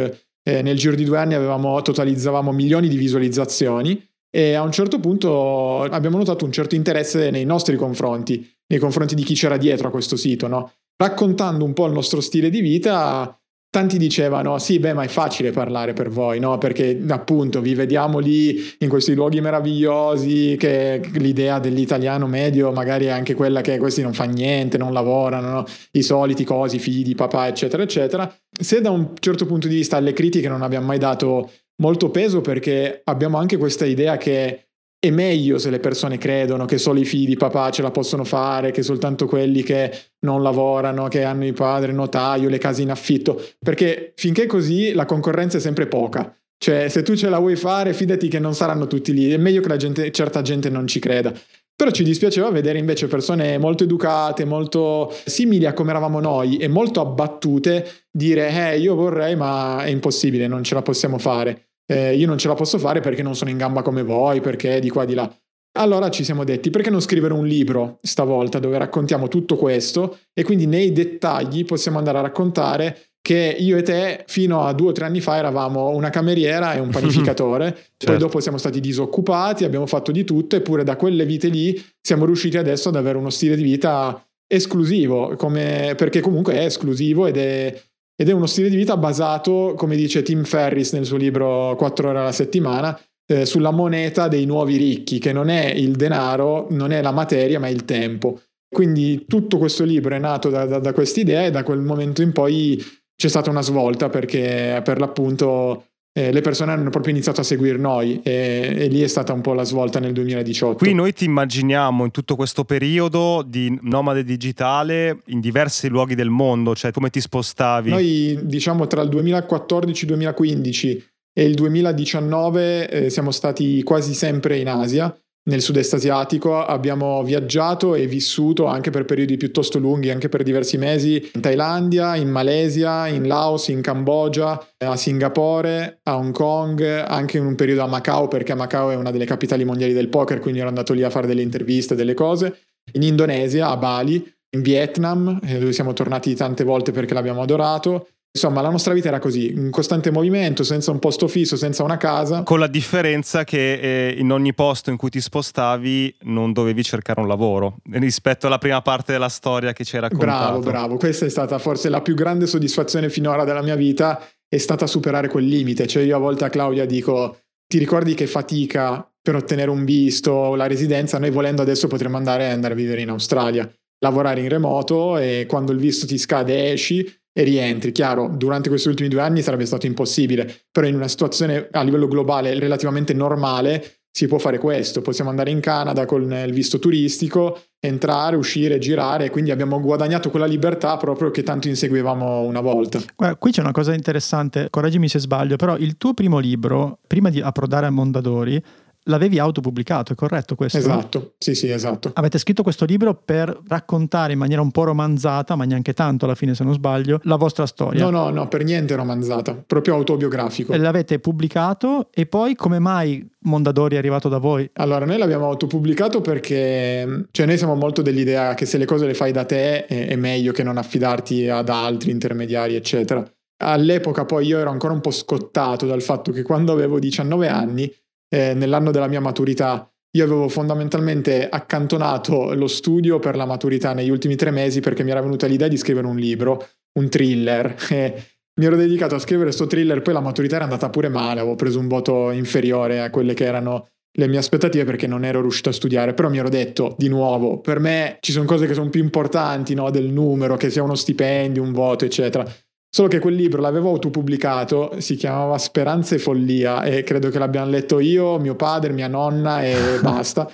eh, nel giro di due anni avevamo, totalizzavamo milioni di visualizzazioni e a un certo punto abbiamo notato un certo interesse nei nostri confronti, nei confronti di chi c'era dietro a questo sito, no? Raccontando un po' il nostro stile di vita, tanti dicevano sì, beh, ma è facile parlare per voi, no? Perché appunto vi vediamo lì in questi luoghi meravigliosi, che l'idea dell'italiano medio magari è anche quella che questi non fanno niente, non lavorano, no? i soliti cosi, figli di papà, eccetera, eccetera. Se da un certo punto di vista alle critiche non abbiamo mai dato molto peso perché abbiamo anche questa idea che è meglio se le persone credono che solo i figli di papà ce la possono fare, che soltanto quelli che non lavorano, che hanno il padre notaio, le case in affitto, perché finché così la concorrenza è sempre poca. Cioè, se tu ce la vuoi fare, fidati che non saranno tutti lì. È meglio che gente, certa gente non ci creda. Però ci dispiaceva vedere invece persone molto educate, molto simili a come eravamo noi e molto abbattute dire eh io vorrei ma è impossibile, non ce la possiamo fare. Eh, io non ce la posso fare perché non sono in gamba come voi, perché di qua di là. Allora ci siamo detti perché non scrivere un libro stavolta dove raccontiamo tutto questo e quindi nei dettagli possiamo andare a raccontare che io e te fino a due o tre anni fa eravamo una cameriera e un panificatore, certo. poi dopo siamo stati disoccupati, abbiamo fatto di tutto, eppure da quelle vite lì siamo riusciti adesso ad avere uno stile di vita esclusivo, come, perché comunque è esclusivo ed è, ed è uno stile di vita basato, come dice Tim Ferris nel suo libro 4 ore alla settimana, eh, sulla moneta dei nuovi ricchi, che non è il denaro, non è la materia, ma è il tempo. Quindi tutto questo libro è nato da, da, da questa idea e da quel momento in poi c'è stata una svolta perché per l'appunto eh, le persone hanno proprio iniziato a seguire noi e, e, lì è stata un po' la svolta nel 2018. Qui noi ti immaginiamo in tutto questo periodo di nomade digitale in diversi luoghi del mondo, cioè come ti spostavi? Noi diciamo tra il 2014 2015 e il 2019 eh, siamo stati quasi sempre in Asia nel sud-est asiatico, abbiamo viaggiato e vissuto anche per periodi piuttosto lunghi, anche per diversi mesi, in Thailandia, in Malesia, in Laos, in Cambogia, a Singapore, a Hong Kong, anche in un periodo a Macao, perché Macao è una delle capitali mondiali del poker, quindi ero andato lì a fare delle interviste, delle cose, in Indonesia, a Bali, in Vietnam, eh, dove siamo tornati tante volte perché l'abbiamo adorato, Insomma, la nostra vita era così, in costante movimento, senza un posto fisso, senza una casa. Con la differenza che eh, in ogni posto in cui ti spostavi non dovevi cercare un lavoro, rispetto alla prima parte della storia che hai raccontato. Bravo, bravo. Questa è stata forse la più grande soddisfazione finora della mia vita, è stata superare quel limite. Cioè io a volte a Claudia dico, ti ricordi che fatica per ottenere un visto o la residenza? Noi volendo adesso potremmo andare, andare a vivere in Australia, lavorare in remoto e quando il visto ti scade esci e rientri. Chiaro, durante questi ultimi due anni sarebbe stato impossibile, però in una situazione a livello globale relativamente normale si può fare questo. Possiamo andare in Canada con il visto turistico, entrare, uscire, girare, quindi abbiamo guadagnato quella libertà proprio che tanto inseguivamo una volta. Guarda, qui c'è una cosa interessante, correggimi se sbaglio, però il tuo primo libro, prima di approdare a Mondadori, l'avevi autopubblicato, è corretto questo? Esatto, sì sì, esatto. Avete scritto questo libro per raccontare in maniera un po' romanzata, ma neanche tanto alla fine se non sbaglio, la vostra storia. No, no, no, per niente romanzata, proprio autobiografico. L'avete pubblicato e poi come mai Mondadori è arrivato da voi? Allora, noi l'abbiamo autopubblicato perché cioè, noi siamo molto dell'idea che se le cose le fai da te è, è meglio che non affidarti ad altri intermediari, eccetera. All'epoca poi io ero ancora un po' scottato dal fatto che quando avevo 19 anni eh, nell'anno della mia maturità. Io avevo fondamentalmente accantonato lo studio per la maturità negli ultimi tre mesi perché mi era venuta l'idea di scrivere un libro, un thriller. E mi ero dedicato a scrivere questo thriller, poi la maturità era andata pure male, avevo preso un voto inferiore a quelle che erano le mie aspettative perché non ero riuscito a studiare, però mi ero detto di nuovo, per me ci sono cose che sono più importanti no? del numero, che sia uno stipendio, un voto, eccetera. Solo che quel libro l'avevo autopubblicato, si chiamava Speranza e Follia e credo che l'abbiano letto io, mio padre, mia nonna e basta.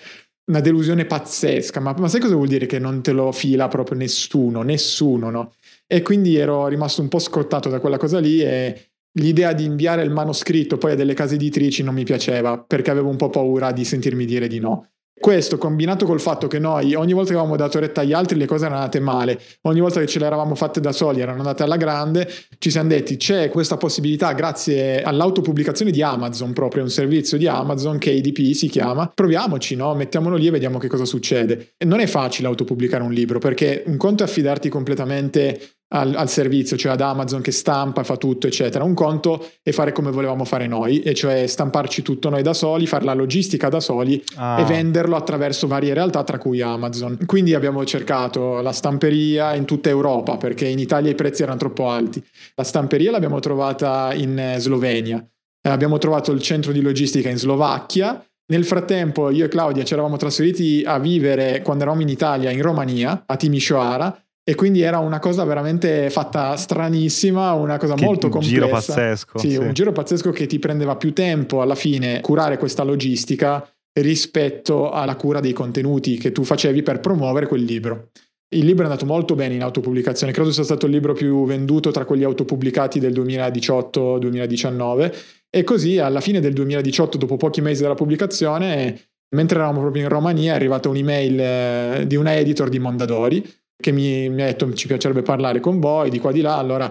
Una delusione pazzesca, ma, ma, sai cosa vuol dire che non te lo fila proprio nessuno, nessuno, no? E quindi ero rimasto un po' scottato da quella cosa lì e l'idea di inviare il manoscritto poi a delle case editrici non mi piaceva perché avevo un po' paura di sentirmi dire di no. Questo combinato col fatto che noi ogni volta che avevamo dato retta agli altri le cose erano andate male, ogni volta che ce le eravamo fatte da soli erano andate alla grande, ci siamo detti c'è questa possibilità grazie all'autopubblicazione di Amazon, proprio un servizio di Amazon ADP si chiama, proviamoci, no? mettiamolo lì e vediamo che cosa succede. E non è facile autopubblicare un libro perché un conto è affidarti completamente al, al, servizio, cioè ad Amazon che stampa, fa tutto, eccetera. Un conto è fare come volevamo fare noi, e cioè stamparci tutto noi da soli, fare la logistica da soli ah. e venderlo attraverso varie realtà, tra cui Amazon. Quindi abbiamo cercato la stamperia in tutta Europa, perché in Italia i prezzi erano troppo alti. La stamperia l'abbiamo trovata in Slovenia, abbiamo trovato il centro di logistica in Slovacchia. Nel frattempo io e Claudia ci eravamo trasferiti a vivere quando eravamo in Italia, in Romania, a Timișoara, e quindi era una cosa veramente fatta stranissima, una cosa che molto complessa. Un giro pazzesco. Sì, sì, un giro pazzesco che ti prendeva più tempo alla fine curare questa logistica rispetto alla cura dei contenuti che tu facevi per promuovere quel libro. Il libro è andato molto bene in autopubblicazione, credo sia stato il libro più venduto tra quelli autopubblicati del 2018-2019 e così alla fine del 2018, dopo pochi mesi dalla pubblicazione, mentre eravamo proprio in Romania, è arrivata un'email eh, di una editor di Mondadori che mi, mi ha detto ci piacerebbe parlare con voi di qua di là, allora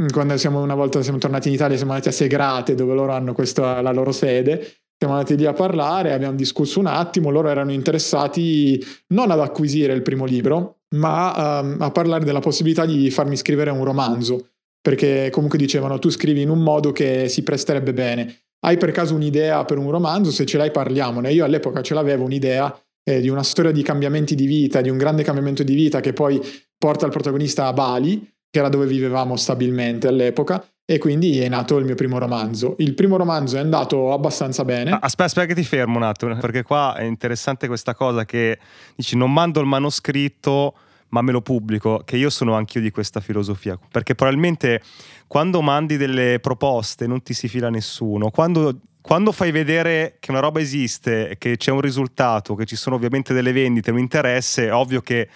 mm, quando siamo, una volta siamo tornati in Italia siamo andati a Segrate dove loro hanno questa, la loro sede siamo andati lì a parlare, abbiamo discusso un attimo, loro erano interessati non ad acquisire il primo libro, ma um, a parlare della possibilità di farmi scrivere un romanzo, perché comunque dicevano tu scrivi in un modo che si presterebbe bene. Hai per caso un'idea per un romanzo? Se ce l'hai parliamone. Io all'epoca ce l'avevo un'idea eh, di una storia di cambiamenti di vita, di un grande cambiamento di vita che poi porta il protagonista a Bali, che era dove vivevamo stabilmente all'epoca, e quindi è nato il mio primo romanzo. Il primo romanzo è andato abbastanza bene. Aspetta, aspetta che ti fermo un attimo, perché qua è interessante questa cosa che dici non mando il manoscritto ma me lo pubblico, che io sono anch'io di questa filosofia, perché probabilmente quando mandi delle proposte non ti si fila nessuno, quando, quando fai vedere che una roba esiste, che c'è un risultato, che ci sono ovviamente delle vendite, un interesse, è ovvio che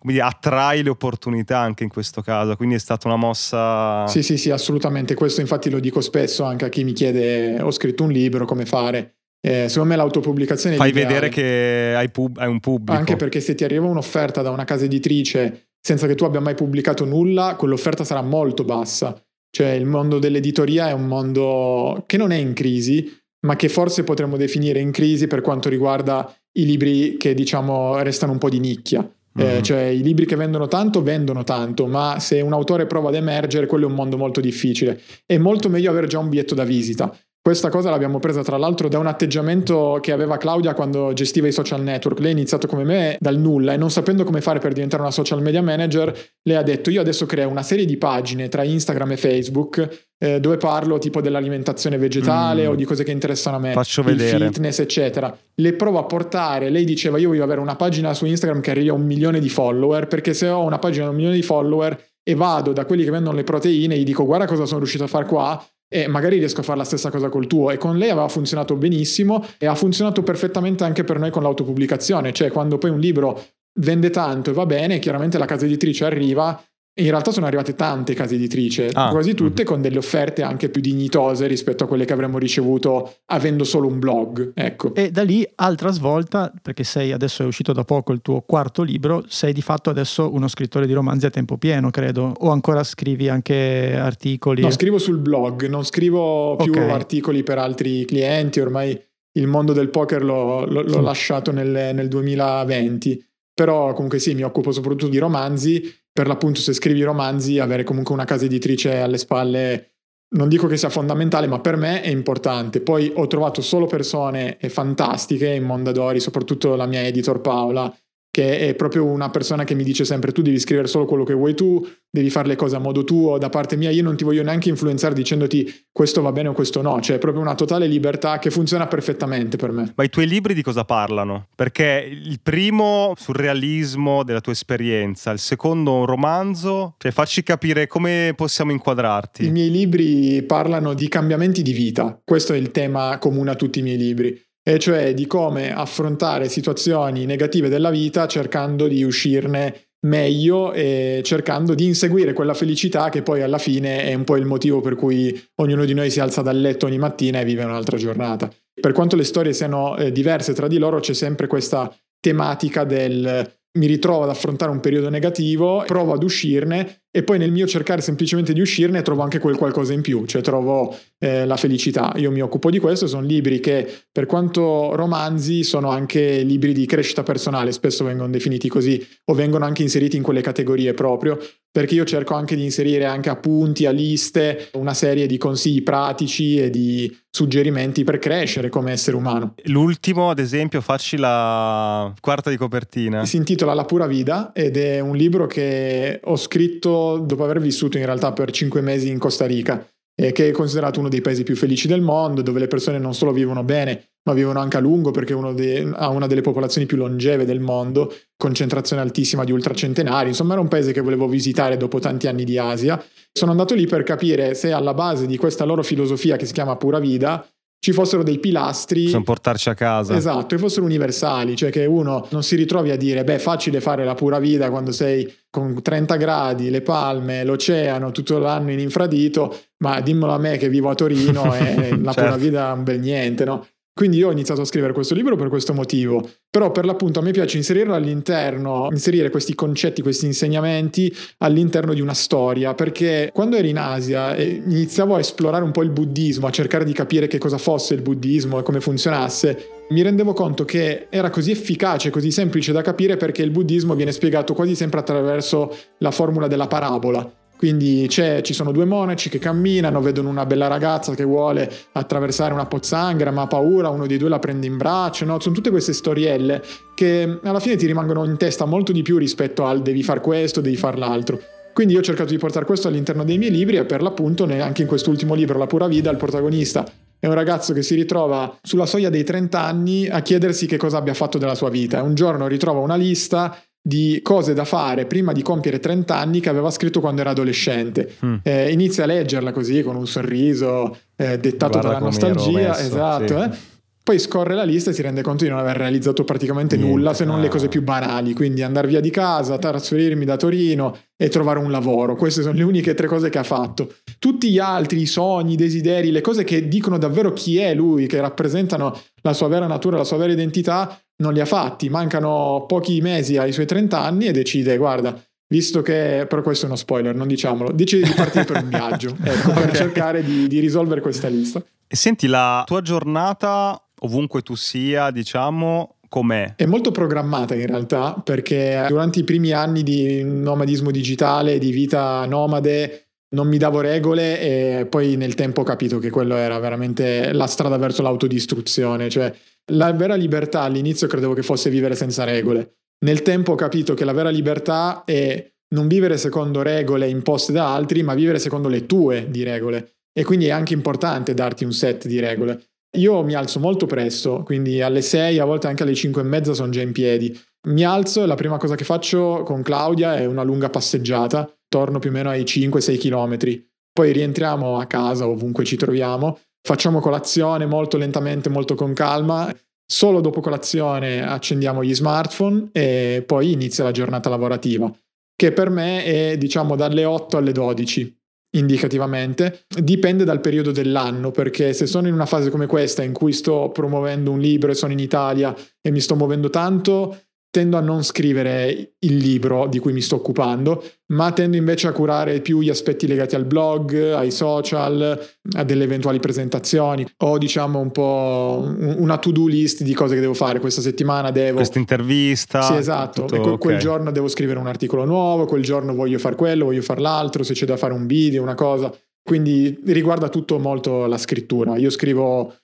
dire, attrai le opportunità anche in questo caso, quindi è stata una mossa... Sì, sì, sì, assolutamente, questo infatti lo dico spesso anche a chi mi chiede ho scritto un libro, come fare. Eh, secondo me l'autopubblicazione Fai vedere che hai, pub- hai, un pubblico. Anche perché se ti arriva un'offerta da una casa editrice senza che tu abbia mai pubblicato nulla, quell'offerta sarà molto bassa. Cioè il mondo dell'editoria è un mondo che non è in crisi, ma che forse potremmo definire in crisi per quanto riguarda i libri che diciamo restano un po' di nicchia. Eh, mm-hmm. cioè i libri che vendono tanto vendono tanto, ma se un autore prova ad emergere, quello è un mondo molto difficile. È molto meglio avere già un biglietto da visita. Questa cosa l'abbiamo presa tra l'altro da un atteggiamento che aveva Claudia quando gestiva i social network. Lei ha iniziato come me dal nulla e non sapendo come fare per diventare una social media manager, lei ha detto io adesso creo una serie di pagine tra Instagram e Facebook eh, dove parlo tipo dell'alimentazione vegetale mm. o di cose che interessano a me, Faccio il vedere. fitness eccetera. Le provo a portare, lei diceva io voglio avere una pagina su Instagram che arrivi a un milione di follower perché se ho una pagina da un milione di follower e vado da quelli che vendono le proteine e gli dico guarda cosa sono riuscito a fare qua e magari riesco a fare la stessa cosa col tuo. E con lei aveva funzionato benissimo e ha funzionato perfettamente anche per noi con l'autopubblicazione, cioè quando poi un libro vende tanto e va bene, chiaramente la casa editrice arriva in realtà sono arrivate tante case editrici, ah. quasi tutte con delle offerte anche più dignitose rispetto a quelle che avremmo ricevuto avendo solo un blog. Ecco. E da lì altra svolta, perché sei adesso è uscito da poco il tuo quarto libro, sei di fatto adesso uno scrittore di romanzi a tempo pieno, credo, o ancora scrivi anche articoli? No, scrivo sul blog, non scrivo più okay. articoli per altri clienti, ormai il mondo del poker l'ho, l'ho, l'ho lasciato nel, nel 2020 però comunque sì, mi occupo soprattutto di romanzi, per l'appunto se scrivi romanzi avere comunque una casa editrice alle spalle non dico che sia fondamentale, ma per me è importante. Poi ho trovato solo persone fantastiche in Mondadori, soprattutto la mia editor Paola, che è proprio una persona che mi dice sempre tu devi scrivere solo quello che vuoi tu, devi fare le cose a modo tuo, da parte mia io non ti voglio neanche influenzare dicendoti questo va bene o questo no, cioè è proprio una totale libertà che funziona perfettamente per me. Ma i tuoi libri di cosa parlano? Perché il primo sul realismo della tua esperienza, il secondo un romanzo, cioè facci capire come possiamo inquadrarti. I miei libri parlano di cambiamenti di vita, questo è il tema comune a tutti i miei libri e cioè di come affrontare situazioni negative della vita cercando di uscirne meglio e cercando di inseguire quella felicità che poi alla fine è un po' il motivo per cui ognuno di noi si alza dal letto ogni mattina e vive un'altra giornata. Per quanto le storie siano eh, diverse tra di loro, c'è sempre questa tematica del mi ritrovo ad affrontare un periodo negativo, provo ad uscirne e poi nel mio cercare semplicemente di uscirne trovo anche quel qualcosa in più, cioè trovo eh, la felicità. Io mi occupo di questo, sono libri che per quanto romanzi sono anche libri di crescita personale, spesso vengono definiti così o vengono anche inseriti in quelle categorie proprio, perché io cerco anche di inserire anche appunti a liste, una serie di consigli pratici e di suggerimenti per crescere come essere umano. L'ultimo, ad esempio, facci la quarta di copertina. Si intitola La pura vida ed è un libro che ho scritto dopo aver vissuto in realtà per cinque mesi in Costa Rica. eh, che è considerato uno dei paesi più felici del mondo, dove le persone non solo vivono bene, ma vivono anche a lungo perché dei, ha una delle popolazioni più longeve del mondo, concentrazione altissima di ultracentenari, insomma era un paese che volevo visitare dopo tanti anni di Asia. Sono andato lì per capire se alla base di questa loro filosofia che si chiama pura vida ci fossero dei pilastri. Possiamo portarci a casa. Esatto, e fossero universali, cioè che uno non si ritrovi a dire, beh, facile fare la pura vita quando sei con 30 gradi, le palme, l'oceano, tutto l'anno in infradito, ma dimmelo a me che vivo a Torino e la certo. pura vita è un bel niente, no? Quindi io ho iniziato a scrivere questo libro per questo motivo, però per l'appunto a me piace inserirlo all'interno, inserire questi concetti, questi insegnamenti all'interno di una storia, perché quando ero in Asia e iniziavo a esplorare un po' il buddismo, a cercare di capire che cosa fosse il buddismo e come funzionasse, mi rendevo conto che era così efficace, così semplice da capire perché il buddismo viene spiegato quasi sempre attraverso la formula della parabola. Quindi ci sono due monaci che camminano, vedono una bella ragazza che vuole attraversare una pozzanghera, ma ha paura, uno dei due la prende in braccio, no? Sono tutte queste storielle che alla fine ti rimangono in testa molto di più rispetto al devi fare questo, devi fare l'altro. Quindi io ho cercato di portare questo all'interno dei miei libri e per l'appunto anche in quest'ultimo libro, La pura vita, il protagonista è un ragazzo che si ritrova sulla soglia dei 30 anni a chiedersi che cosa abbia fatto della sua vita. Un giorno ritrova una lista di cose da fare prima di compiere 30 anni che aveva scritto quando era adolescente. Mm. Eh, inizia a leggerla così con un sorriso eh, dettato Guarda dalla nostalgia, messo, esatto. Sì. Eh? Poi scorre la lista e si rende conto di non aver realizzato praticamente Niente, nulla se non no. le cose più banali, quindi andare via di casa, trasferirmi da Torino e trovare un lavoro. Queste sono le uniche tre cose che ha fatto. Tutti gli altri, i sogni, i desideri, le cose che dicono davvero chi è lui, che rappresentano la sua vera natura, la sua vera identità, non li ha fatti, mancano pochi mesi ai suoi 30 anni e decide, guarda, visto che, però questo è uno spoiler, non diciamolo, decide di partire per un viaggio, ecco, okay. per cercare di, di risolvere questa lista. E senti, la tua giornata, ovunque tu sia, diciamo, com'è? È molto programmata in realtà, perché durante i primi anni di nomadismo digitale, di vita nomade, non mi davo regole e poi nel tempo ho capito che quello era veramente la strada verso l'autodistruzione, cioè la vera libertà all'inizio credevo che fosse vivere senza regole. Nel tempo ho capito che la vera libertà è non vivere secondo regole imposte da altri, ma vivere secondo le tue di regole. E quindi è anche importante darti un set di regole. Io mi alzo molto presto, quindi alle 6, a volte anche alle 5 e mezza sono già in piedi. Mi alzo e la prima cosa che faccio con Claudia è una lunga passeggiata, torno più o meno ai 5-6 km. Poi rientriamo a casa ovunque ci troviamo facciamo colazione molto lentamente, molto con calma. Solo dopo colazione accendiamo gli smartphone e poi inizia la giornata lavorativa, che per me è diciamo dalle 8 alle 12 indicativamente. Dipende dal periodo dell'anno, perché se sono in una fase come questa in cui sto promuovendo un libro e sono in Italia e mi sto muovendo tanto, tendo a non scrivere il libro di cui mi sto occupando, ma tendo invece a curare più gli aspetti legati al blog, ai social, a delle eventuali presentazioni. Ho diciamo un po' una to-do list di cose che devo fare. Questa settimana devo... Questa intervista. Sì, esatto. Tutto, quel, okay. giorno devo scrivere un articolo nuovo, quel giorno voglio fare quello, voglio fare l'altro, se c'è da fare un video, una cosa. Quindi riguarda tutto molto la scrittura. Io scrivo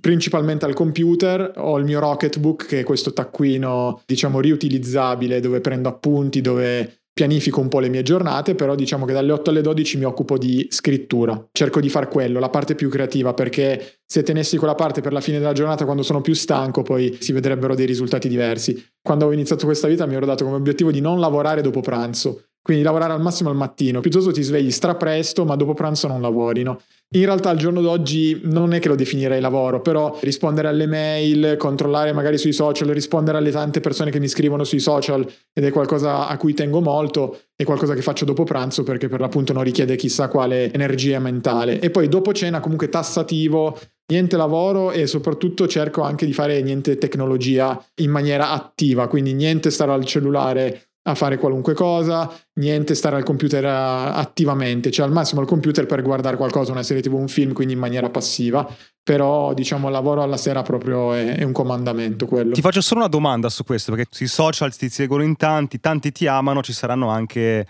principalmente al computer, ho il mio Rocketbook che è questo taccuino diciamo riutilizzabile dove prendo appunti, dove pianifico un po' le mie giornate, però diciamo che dalle 8 alle 12 mi occupo di scrittura. Cerco di far quello, la parte più creativa, perché se tenessi quella parte per la fine della giornata quando sono più stanco, poi si vedrebbero dei risultati diversi. Quando ho iniziato questa vita mi ero dato come obiettivo di non lavorare dopo pranzo, quindi lavorare al massimo al mattino, piuttosto ti svegli strapresto, ma dopo pranzo non lavori, no? In realtà al giorno d'oggi non è che lo definirei lavoro, però rispondere alle mail, controllare magari sui social, rispondere alle tante persone che mi scrivono sui social ed è qualcosa a cui tengo molto, è qualcosa che faccio dopo pranzo perché per l'appunto non richiede chissà quale energia mentale. E poi dopo cena comunque tassativo, niente lavoro e soprattutto cerco anche di fare niente tecnologia in maniera attiva, quindi niente stare al cellulare a fare qualunque cosa, niente stare al computer attivamente, cioè al massimo al computer per guardare qualcosa, una serie tv, un film, quindi in maniera passiva, però diciamo il lavoro alla sera proprio è, è, un comandamento quello. Ti faccio solo una domanda su questo, perché sui social ti seguono in tanti, tanti ti amano, ci saranno anche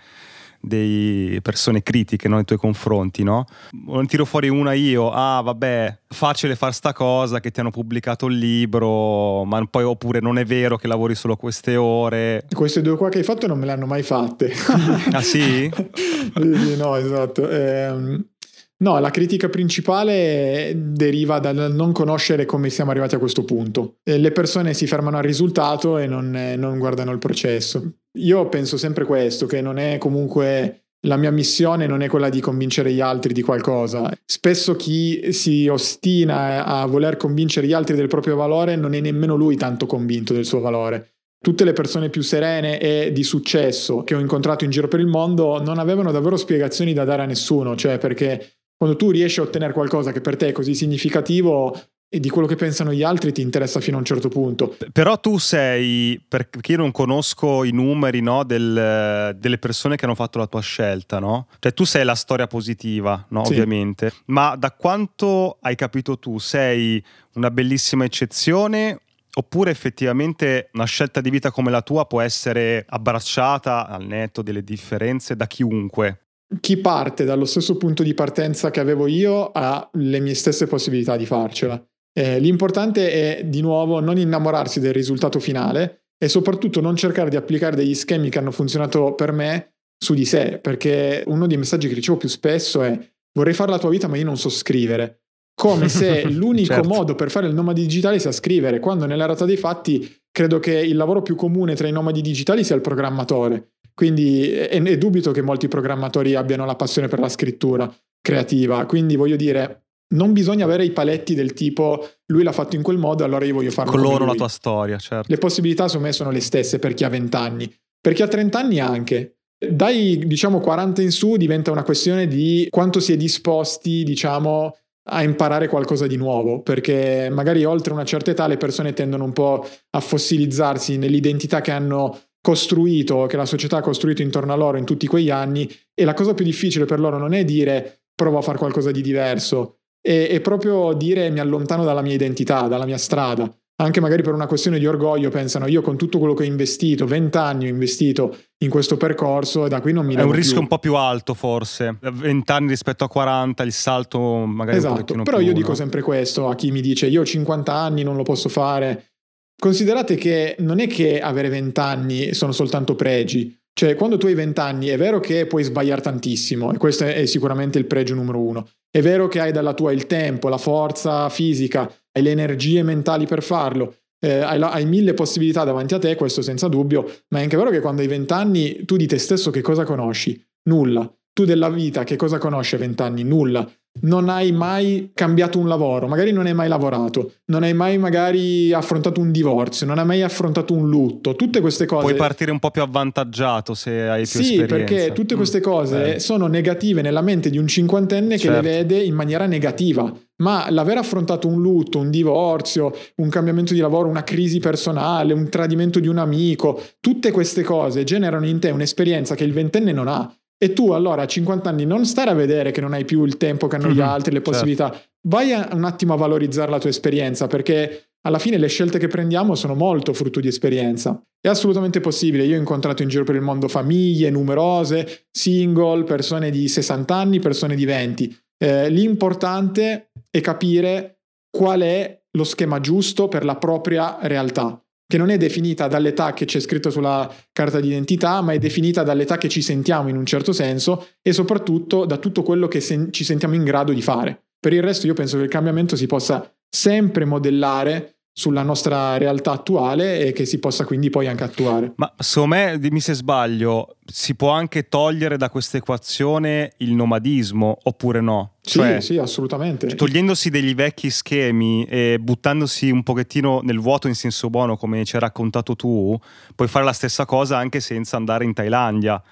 dei persone critiche no, nei tuoi confronti, no? Non tiro fuori una io, ah vabbè, facile fare sta cosa che ti hanno pubblicato il libro, ma poi oppure non è vero che lavori solo queste ore. Queste due qua che hai fatto non me le hanno mai fatte. ah sì? no, esatto. Eh, No, la critica principale deriva dal non conoscere come siamo arrivati a questo punto. Le persone si fermano al risultato e non, non guardano il processo. Io penso sempre questo, che non è comunque la mia missione non è quella di convincere gli altri di qualcosa. Spesso chi si ostina a voler convincere gli altri del proprio valore non è nemmeno lui tanto convinto del suo valore. Tutte le persone più serene e di successo che ho incontrato in giro per il mondo non avevano davvero spiegazioni da dare a nessuno, cioè perché quando tu riesci a ottenere qualcosa che per te è così significativo, e di quello che pensano gli altri ti interessa fino a un certo punto. Però tu sei, perché io non conosco i numeri no, del, delle persone che hanno fatto la tua scelta, no? Cioè tu sei la storia positiva, no, sì. ovviamente, ma da quanto hai capito tu sei una bellissima eccezione oppure effettivamente una scelta di vita come la tua può essere abbracciata al netto delle differenze da chiunque? Chi parte dallo stesso punto di partenza che avevo io ha le mie stesse possibilità di farcela. Eh, l'importante è di nuovo non innamorarsi del risultato finale e soprattutto non cercare di applicare degli schemi che hanno funzionato per me su di sé, perché uno dei messaggi che ricevo più spesso è vorrei fare la tua vita ma io non so scrivere. Come se l'unico certo. modo per fare il nomade digitale sia scrivere, quando nella realtà dei fatti credo che il lavoro più comune tra i nomadi digitali sia il programmatore. Quindi è, è dubito che molti programmatori abbiano la passione per la scrittura creativa. Quindi voglio dire, non bisogna avere i paletti del tipo lui l'ha fatto in quel modo, allora io voglio farlo Coloro la tua storia, certo. Le possibilità secondo me sono le stesse per chi ha 20 anni, per chi ha 30 anni anche. Dai, diciamo, 40 in su diventa una questione di quanto si è disposti, diciamo, a imparare qualcosa di nuovo, perché magari oltre una certa età le persone tendono un po' a fossilizzarsi nell'identità che hanno costruito, che la società ha costruito intorno a loro in tutti quegli anni e la cosa più difficile per loro non è dire provo a fare qualcosa di diverso, e, e proprio dire mi allontano dalla mia identità, dalla mia strada. Anche magari per una questione di orgoglio pensano io con tutto quello che ho investito, 20 anni ho investito in questo percorso e da qui non mi È un più. rischio un po' più alto forse, 20 anni rispetto a 40, il salto magari esatto, un però più, io dico no? sempre questo a chi mi dice io ho 50 anni non lo posso fare. Considerate che non è che avere 20 anni sono soltanto pregi, cioè quando tu hai 20 anni è vero che puoi sbagliare tantissimo e questo è sicuramente il pregio numero uno, è vero che hai dalla tua il tempo, la forza fisica, hai le energie mentali per farlo, eh, hai, la, hai, mille possibilità davanti a te, questo senza dubbio, ma è anche vero che quando hai vent'anni tu di te stesso che cosa conosci? Nulla. Tu della vita che cosa conosci a vent'anni? Nulla non hai mai cambiato un lavoro, magari non hai mai lavorato, non hai mai magari affrontato un divorzio, non hai mai affrontato un lutto, tutte queste cose. Puoi partire un po' più avvantaggiato se hai più sì, esperienza. Sì, perché tutte queste mm, cose mm. sono negative nella mente di un cinquantenne certo. che le certo. vede in maniera negativa. Ma l'aver affrontato un lutto, un divorzio, un cambiamento di lavoro, una crisi personale, un tradimento di un amico, tutte queste cose generano in te un'esperienza che il ventenne non ha e tu allora a 50 anni non stare a vedere che non hai più il tempo che hanno gli mhm, altri, le certo. possibilità, certo. vai a, un attimo a valorizzare la tua esperienza perché alla fine le scelte che prendiamo sono molto frutto di esperienza. È assolutamente possibile. Io ho incontrato in giro per il mondo famiglie numerose, single, persone di 60 anni, persone di 20. Eh, l'importante è capire qual è lo schema giusto per la propria realtà che non è definita dall'età che c'è scritto sulla carta d'identità, ma è definita dall'età che ci sentiamo in un certo senso e soprattutto da tutto quello che sen- ci sentiamo in grado di fare. Per il resto io penso che il cambiamento si possa sempre modellare sulla nostra realtà attuale e che si possa quindi poi anche attuare. Ma secondo me, dimmi se sbaglio, si può anche togliere da questa equazione il nomadismo oppure no? Sì, cioè, sì, assolutamente. Togliendosi degli vecchi schemi e buttandosi un pochettino nel vuoto in senso buono, come ci hai raccontato tu, puoi fare la stessa cosa anche senza andare in Thailandia.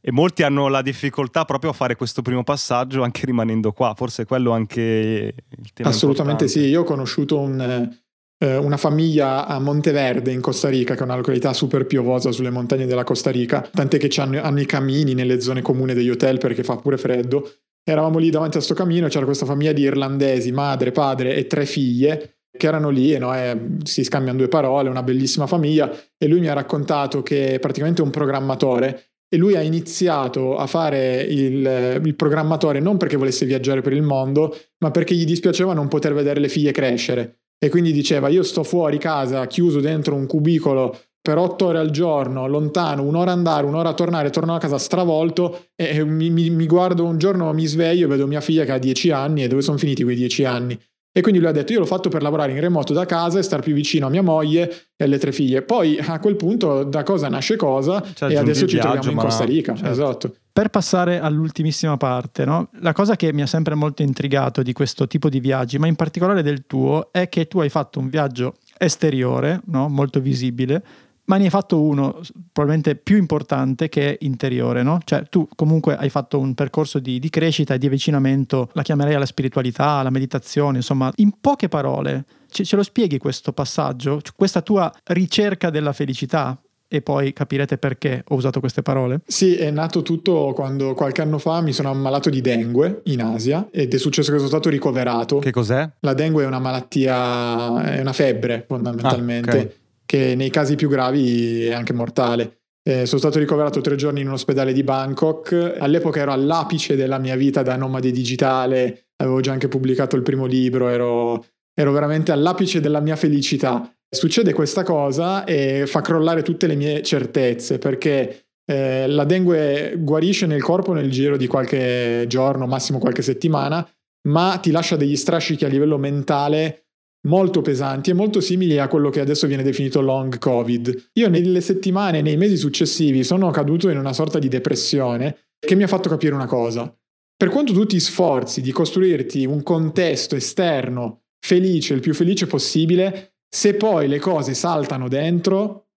E molti hanno la difficoltà proprio a fare questo primo passaggio anche rimanendo qua. Forse quello anche il tema. Assolutamente importante. sì. Io ho conosciuto un eh, una famiglia a Monteverde in Costa Rica, che è una località super piovosa sulle montagne della Costa Rica, tant'è che hanno, hanno i camini nelle zone comuni degli hotel perché fa pure freddo. Eravamo lì davanti a sto camino, c'era questa famiglia di irlandesi, madre, padre e tre figlie che erano lì e no, eh, si scambiano due parole, una bellissima famiglia e lui mi ha raccontato che è praticamente un programmatore e lui ha iniziato a fare il, il, programmatore non perché volesse viaggiare per il mondo, ma perché gli dispiaceva non poter vedere le figlie crescere e quindi diceva io sto fuori casa chiuso dentro un cubicolo per otto ore al giorno, lontano, un'ora andare, un'ora tornare, torno a casa stravolto e mi, mi, mi guardo un giorno, mi sveglio e vedo mia figlia che ha dieci anni e dove sono finiti quei dieci anni? E quindi lui ha detto: Io l'ho fatto per lavorare in remoto da casa e star più vicino a mia moglie e alle tre figlie. Poi a quel punto, da cosa nasce cosa, e adesso ci troviamo in Costa Rica. Certo. Esatto. Per passare all'ultimissima parte, no? la cosa che mi ha sempre molto intrigato di questo tipo di viaggi, ma in particolare del tuo, è che tu hai fatto un viaggio esteriore, no? molto visibile, ma ne hai fatto uno probabilmente più importante che interiore, no? Cioè tu comunque hai fatto un percorso di, di crescita e di avvicinamento, la chiamerei alla spiritualità, alla meditazione, insomma, in poche parole, ce, ce lo spieghi questo passaggio, questa tua ricerca della felicità? E poi capirete perché ho usato queste parole. Sì, è nato tutto quando qualche anno fa mi sono ammalato di dengue in Asia ed è successo che sono stato ricoverato. Che cos'è? La dengue è una malattia, è una febbre fondamentalmente. Ah, okay che nei casi più gravi è anche mortale. Eh, sono stato ricoverato tre giorni in un ospedale di Bangkok. All'epoca ero all'apice della mia vita da nomade digitale, avevo già anche pubblicato il primo libro, ero, ero veramente all'apice della mia felicità. Succede questa cosa e fa crollare tutte le mie certezze perché eh, la dengue guarisce nel corpo nel giro di qualche giorno, massimo qualche settimana, ma ti lascia degli strascichi a livello mentale molto pesanti e molto simili a quello che adesso viene definito long covid. Io nelle settimane, nei mesi successivi sono caduto in una sorta di depressione che mi ha fatto capire una cosa. Per quanto tu ti sforzi di costruirti un contesto esterno felice, il più felice possibile, se poi le cose saltano dentro,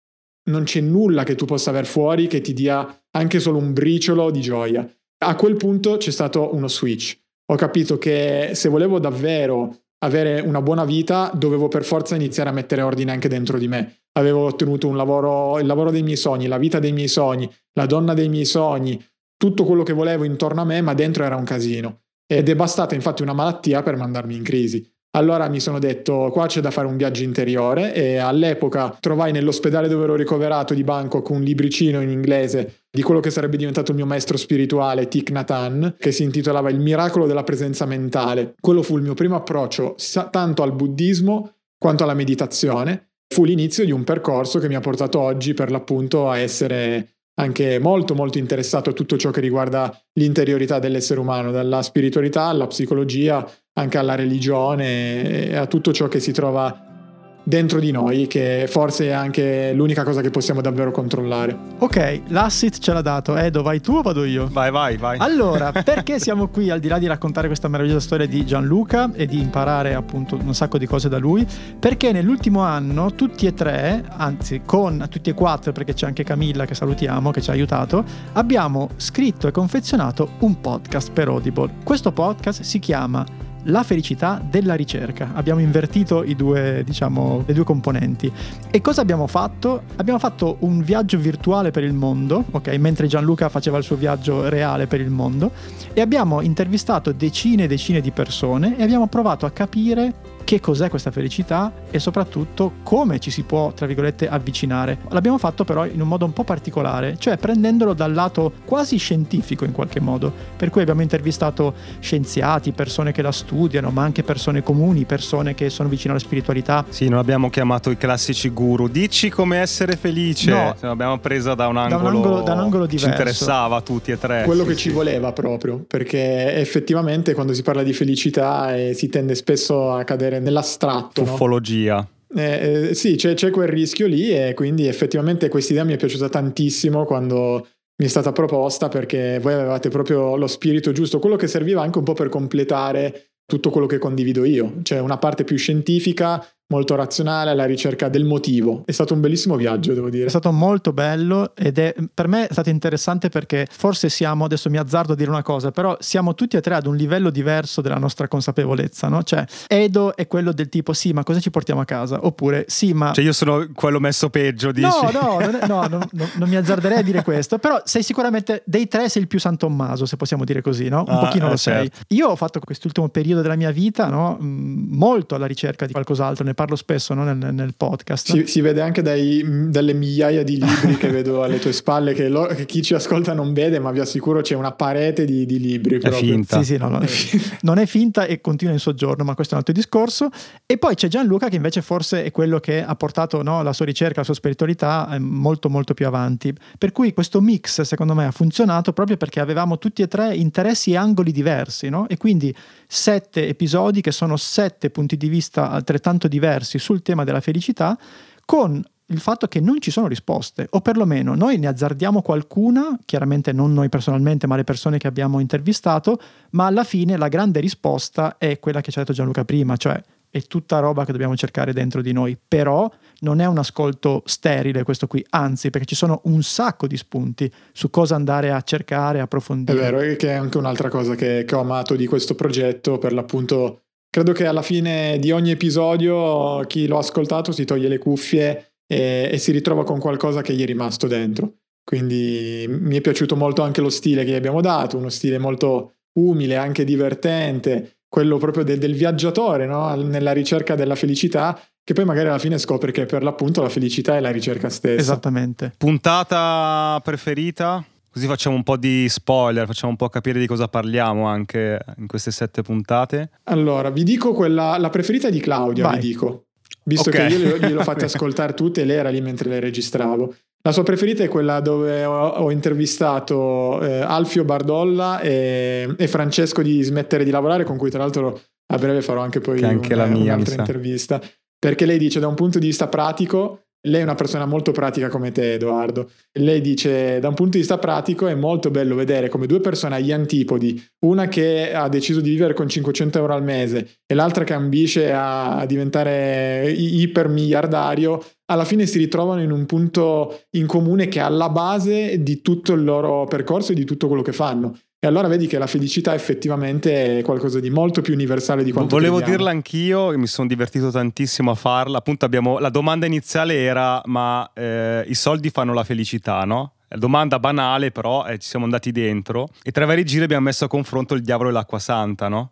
non c'è nulla che tu possa aver fuori che ti dia anche solo un briciolo di gioia. A quel punto c'è stato uno switch. Ho capito che se volevo davvero avere una buona vita, dovevo per forza iniziare a mettere ordine anche dentro di me. Avevo ottenuto un lavoro, il lavoro dei miei sogni, la vita dei miei sogni, la donna dei miei sogni, tutto quello che volevo intorno a me, ma dentro era un casino. Ed è bastata infatti una malattia per mandarmi in crisi. Allora mi sono detto, qua c'è da fare un viaggio interiore e all'epoca trovai nell'ospedale dove ero ricoverato di Bangkok un libricino in inglese di quello che sarebbe diventato il mio maestro spirituale, Thich Nhat Hanh, che si intitolava Il miracolo della presenza mentale. Quello fu il mio primo approccio tanto al buddismo quanto alla meditazione. Fu l'inizio di un percorso che mi ha portato oggi per l'appunto a essere anche molto molto interessato a tutto ciò che riguarda l'interiorità dell'essere umano, dalla spiritualità alla psicologia, anche alla religione e a tutto ciò che si trova dentro di noi, che forse è anche l'unica cosa che possiamo davvero controllare. Ok, l'asset ce l'ha dato. Edo, vai tu o vado io? Vai, vai, vai. Allora, perché siamo qui al di là di raccontare questa meravigliosa storia di Gianluca e di imparare appunto un sacco di cose da lui? Perché nell'ultimo anno tutti e tre, anzi con tutti e quattro, perché c'è anche Camilla che salutiamo, che ci ha aiutato, abbiamo scritto e confezionato un podcast per Audible. Questo podcast si chiama la felicità della ricerca. Abbiamo invertito i due, diciamo, le due componenti. E cosa abbiamo fatto? Abbiamo fatto un viaggio virtuale per il mondo, ok? Mentre Gianluca faceva il suo viaggio reale per il mondo e abbiamo intervistato decine e decine di persone e abbiamo provato a capire che cos'è questa felicità e soprattutto come ci si può, tra virgolette, avvicinare. L'abbiamo fatto però in un modo un po' particolare, cioè prendendolo dal lato quasi scientifico in qualche modo, per cui abbiamo intervistato scienziati, persone che la studiano, ma anche persone comuni, persone che sono vicine alla spiritualità. Sì, non abbiamo chiamato i classici guru, dici come essere felice, no, l'abbiamo presa da un angolo, da un angolo, da un angolo diverso. Ci interessava a tutti e tre. Quello sì, che sì. ci voleva proprio, perché effettivamente quando si parla di felicità eh, si tende spesso a cadere cadere nell'astratto. Uffologia. No? Eh, eh, sì, c'è, c'è, quel rischio lì e quindi effettivamente questa idea mi è piaciuta tantissimo quando mi è stata proposta perché voi avevate proprio lo spirito giusto, quello che serviva anche un po' per completare tutto quello che condivido io, cioè una parte più scientifica, molto razionale alla ricerca del motivo. È stato un bellissimo viaggio, devo dire. È stato molto bello ed è per me è stato interessante perché forse siamo, adesso mi azzardo a dire una cosa, però siamo tutti e tre ad un livello diverso della nostra consapevolezza, no? Cioè, Edo è quello del tipo sì, ma cosa ci portiamo a casa? Oppure sì, ma... Cioè io sono quello messo peggio, dici? No, no, non, è, no, non, non, non mi azzarderei a dire questo, però sei sicuramente dei tre sei il più San Tommaso, se possiamo dire così, no? Un ah, pochino eh, lo sei. Certo. Io ho fatto quest'ultimo periodo della mia vita, no? Mm, molto alla ricerca di qualcos'altro, ne parlo spesso no? nel, nel, podcast. Si, si vede anche dai, dalle migliaia di libri che vedo alle tue spalle, che, lo, che, chi ci ascolta non vede, ma vi assicuro c'è una parete di, di libri. È finta. Sì, sì, no, no, non è finta e continua in soggiorno, ma questo è un altro discorso. E poi c'è Gianluca che invece forse è quello che ha portato no, la sua ricerca, la sua spiritualità eh, molto molto più avanti. Per cui questo mix secondo me ha funzionato proprio perché avevamo tutti e tre interessi e angoli diversi, no? E quindi sette episodi che sono sette punti di vista altrettanto diversi sul tema della felicità, con il fatto che non ci sono risposte, o perlomeno noi ne azzardiamo qualcuna, chiaramente non noi personalmente, ma le persone che abbiamo intervistato, ma alla fine la grande risposta è quella che ci ha detto Gianluca prima, cioè è tutta roba che dobbiamo cercare dentro di noi, però non è un ascolto sterile questo qui, anzi perché ci sono un sacco di spunti su cosa andare a cercare, approfondire. È vero, e che è anche un'altra cosa che, che ho amato di questo progetto, per l'appunto credo che alla fine di ogni episodio chi l'ha ascoltato si toglie le cuffie e, e, si ritrova con qualcosa che gli è rimasto dentro. Quindi mi è piaciuto molto anche lo stile che gli abbiamo dato, uno stile molto umile, anche divertente, quello proprio de- del viaggiatore no? nella ricerca della felicità, che poi magari alla fine scopre che per l'appunto la felicità è la ricerca stessa. Esattamente. Puntata preferita? Così facciamo un po' di spoiler, facciamo un po' capire di cosa parliamo anche in queste sette puntate. Allora, vi dico quella, la preferita di Claudia, Vai. vi dico. Visto okay. che io glielo fatte ascoltare tutte e lei era lì mentre le registravo. La sua preferita è quella dove ho, ho intervistato eh, Alfio Bardolla e, e, Francesco di Smettere di lavorare, con cui tra l'altro a breve farò anche poi anche una, mia, un'altra intervista. Perché lei dice da un punto di vista pratico lei è una persona molto pratica come te, Edoardo. Lei dice: da un punto di vista pratico è molto bello vedere come due persone agli antipodi, una che ha deciso di vivere con 500 euro al mese e l'altra che ambisce a diventare ipermiliardario, alla fine si ritrovano in un punto in comune che è alla base di tutto il loro percorso e di tutto quello che fanno. E allora vedi che la felicità effettivamente è qualcosa di molto più universale di quanto Volevo crediamo. dirla anch'io mi sono divertito tantissimo a farla. Appunto abbiamo, la domanda iniziale era ma eh, i soldi fanno la felicità, no? Domanda banale, però eh, ci siamo andati dentro e tra vari giri abbiamo messo a confronto il diavolo e l'acqua santa, no?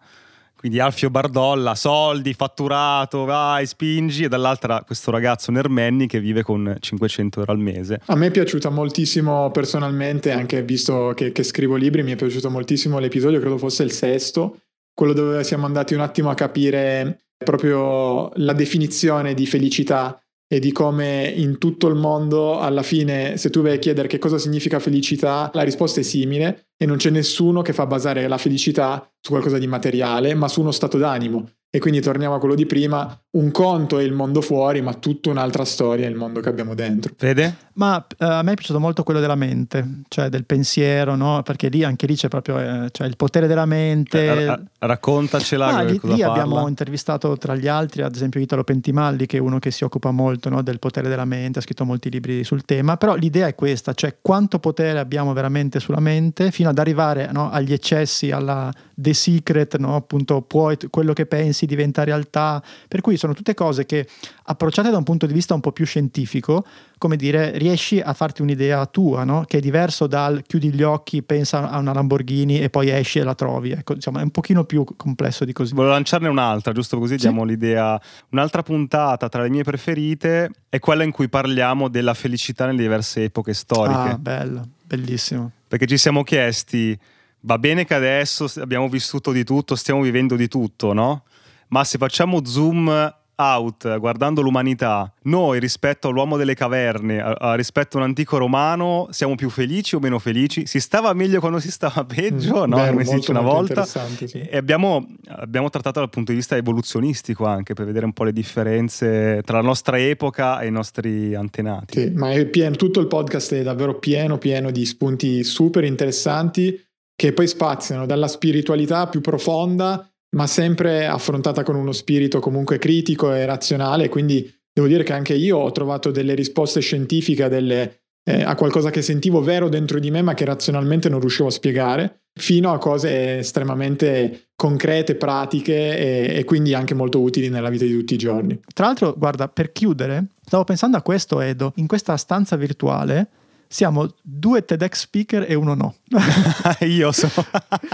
Quindi Alfio Bardolla, soldi, fatturato, vai, spingi, e dall'altra questo ragazzo Nermenni che vive con 500 euro al mese. A me è piaciuta moltissimo personalmente, anche visto che, che scrivo libri, mi è piaciuto moltissimo l'episodio, credo fosse il sesto, quello dove siamo andati un attimo a capire proprio la definizione di felicità e di come in tutto il mondo alla fine se tu vai a chiedere che cosa significa felicità la risposta è simile e non c'è nessuno che fa basare la felicità su qualcosa di materiale ma su uno stato d'animo e quindi torniamo a quello di prima, un conto è il mondo fuori, ma tutta un'altra storia è il mondo che abbiamo dentro. Vede? Ma uh, a me è piaciuto molto quello della mente, cioè del pensiero, no? Perché lì anche lì c'è proprio eh, cioè il potere della mente. Eh, ra- raccontacela. Ah, lì, lì abbiamo intervistato tra gli altri, ad esempio Italo Pentimalli, che è uno che si occupa molto no, del potere della mente, ha scritto molti libri sul tema, però l'idea è questa, cioè quanto potere abbiamo veramente sulla mente fino ad arrivare no, agli eccessi, alla The Secret, no? appunto puoi, quello che pensi diventa realtà, per cui sono tutte cose che approcciate da un punto di vista un po' più scientifico, come dire, riesci a farti un'idea tua, no? che è diverso dal chiudi gli occhi, pensa a una Lamborghini e poi esci e la trovi, ecco, insomma è un pochino più complesso di così. Volevo lanciarne un'altra, giusto così sì. diamo l'idea. Un'altra puntata tra le mie preferite è quella in cui parliamo della felicità nelle diverse epoche storiche. Ah, bello, bellissimo. Perché ci siamo chiesti va bene che adesso abbiamo vissuto di tutto, stiamo vivendo di tutto, no? Ma se facciamo zoom out guardando l'umanità, noi rispetto all'uomo delle caverne, a, a rispetto a un antico romano, siamo più felici o meno felici? Si stava meglio quando si stava peggio, mm, no? Come si dice una volta. Sì. E abbiamo, abbiamo, trattato dal punto di vista evoluzionistico anche per vedere un po' le differenze tra la nostra epoca e i nostri antenati. Sì, ma è pieno, tutto il podcast è davvero pieno, pieno di spunti super interessanti che poi spaziano dalla spiritualità più profonda, ma sempre affrontata con uno spirito comunque critico e razionale. Quindi devo dire che anche io ho trovato delle risposte scientifiche delle, eh, a qualcosa che sentivo vero dentro di me, ma che razionalmente non riuscivo a spiegare, fino a cose estremamente concrete, pratiche e, e quindi anche molto utili nella vita di tutti i giorni. Tra l'altro, guarda, per chiudere, stavo pensando a questo, Edo, in questa stanza virtuale siamo due TEDx speaker e uno no. Io sono...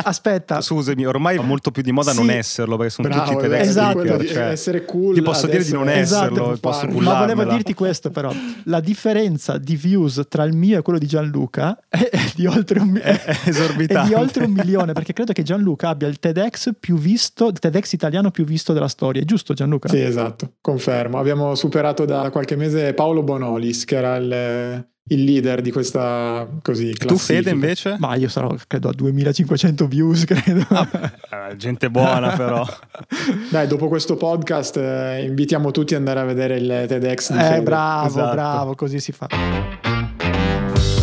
Aspetta. Scusami, ormai è molto più di moda Sì. non esserlo perché sono Bravo, tutti TEDx esatto. quello speaker, di cioè, essere cool. ti posso dire di non esserlo, Esatto. posso Ma volevo dirti questo però, la differenza di views tra il mio e quello di Gianluca è, di oltre un, È- è esorbitante. è di oltre un milione, perché credo che Gianluca abbia il TEDx più visto, il TEDx italiano più visto della storia, è giusto Gianluca? Sì, esatto, confermo. Abbiamo superato da qualche mese Paolo Bonolis, che era il, il leader di questa così Tu classifica. Fede invece? Ma io sarò credo a 2500 views, credo. Eh, gente buona però. Dai, dopo questo podcast eh, invitiamo tutti ad andare a vedere il TEDx di Eh, Fede. bravo, Esatto. bravo, così si fa.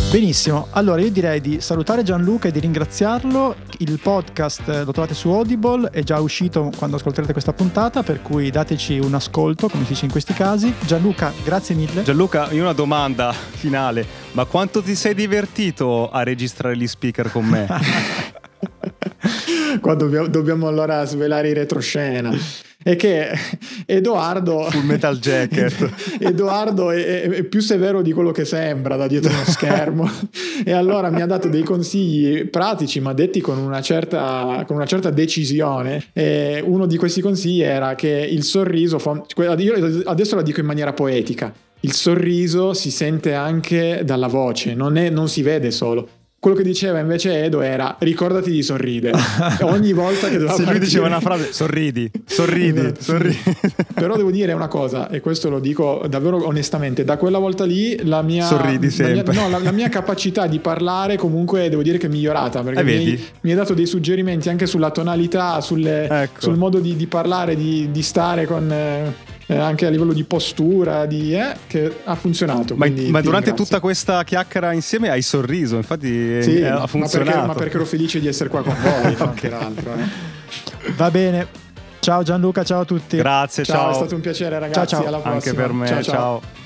Benissimo, allora io direi di salutare Gianluca e di ringraziarlo. Il podcast lo trovate su Audible, è già uscito quando ascolterete questa puntata, per cui dateci un ascolto, come si dice in questi casi. Gianluca, grazie mille. Gianluca, io una domanda finale. Ma quanto ti sei divertito a registrare gli speaker con me? Qua dobbiamo, dobbiamo allora svelare i retroscena. È che Edoardo, Full Metal Jacket. Edoardo è, è- più severo di quello che sembra da dietro uno schermo. E allora mi ha dato dei consigli pratici ma detti con una certa, con una certa decisione. E uno di questi consigli era che il sorriso fa- io adesso la dico in maniera poetica. Il sorriso si sente anche dalla voce non, è- non si vede solo quello che diceva invece Edo era ricordati di sorridere ogni volta che doveva Se lui partire. diceva una frase, sorridi, sorridi, Esatto. sorridi. Però devo dire una cosa, e questo lo dico davvero onestamente, da quella volta lì la mia, Sorridi la mia- sempre. no, la, la mia capacità di parlare comunque devo dire che è migliorata, perché Eh, mi, mi hai dato dei suggerimenti anche sulla tonalità, sulle- Ecco. sul modo di, di parlare, di, di stare con... eh, eh, anche a livello di postura, di, eh, che ha funzionato. Ma, ma durante ringrazio. tutta questa chiacchiera insieme hai sorriso, infatti Sì, eh, ma ha funzionato. perché, ma perché ero felice di essere qua con voi, anche l'altro. eh. Va bene. Ciao Gianluca, ciao a tutti. Grazie, Ciao, ciao. è stato un piacere ragazzi, Ciao, ciao. alla prossima. Anche per me, ciao. ciao. ciao.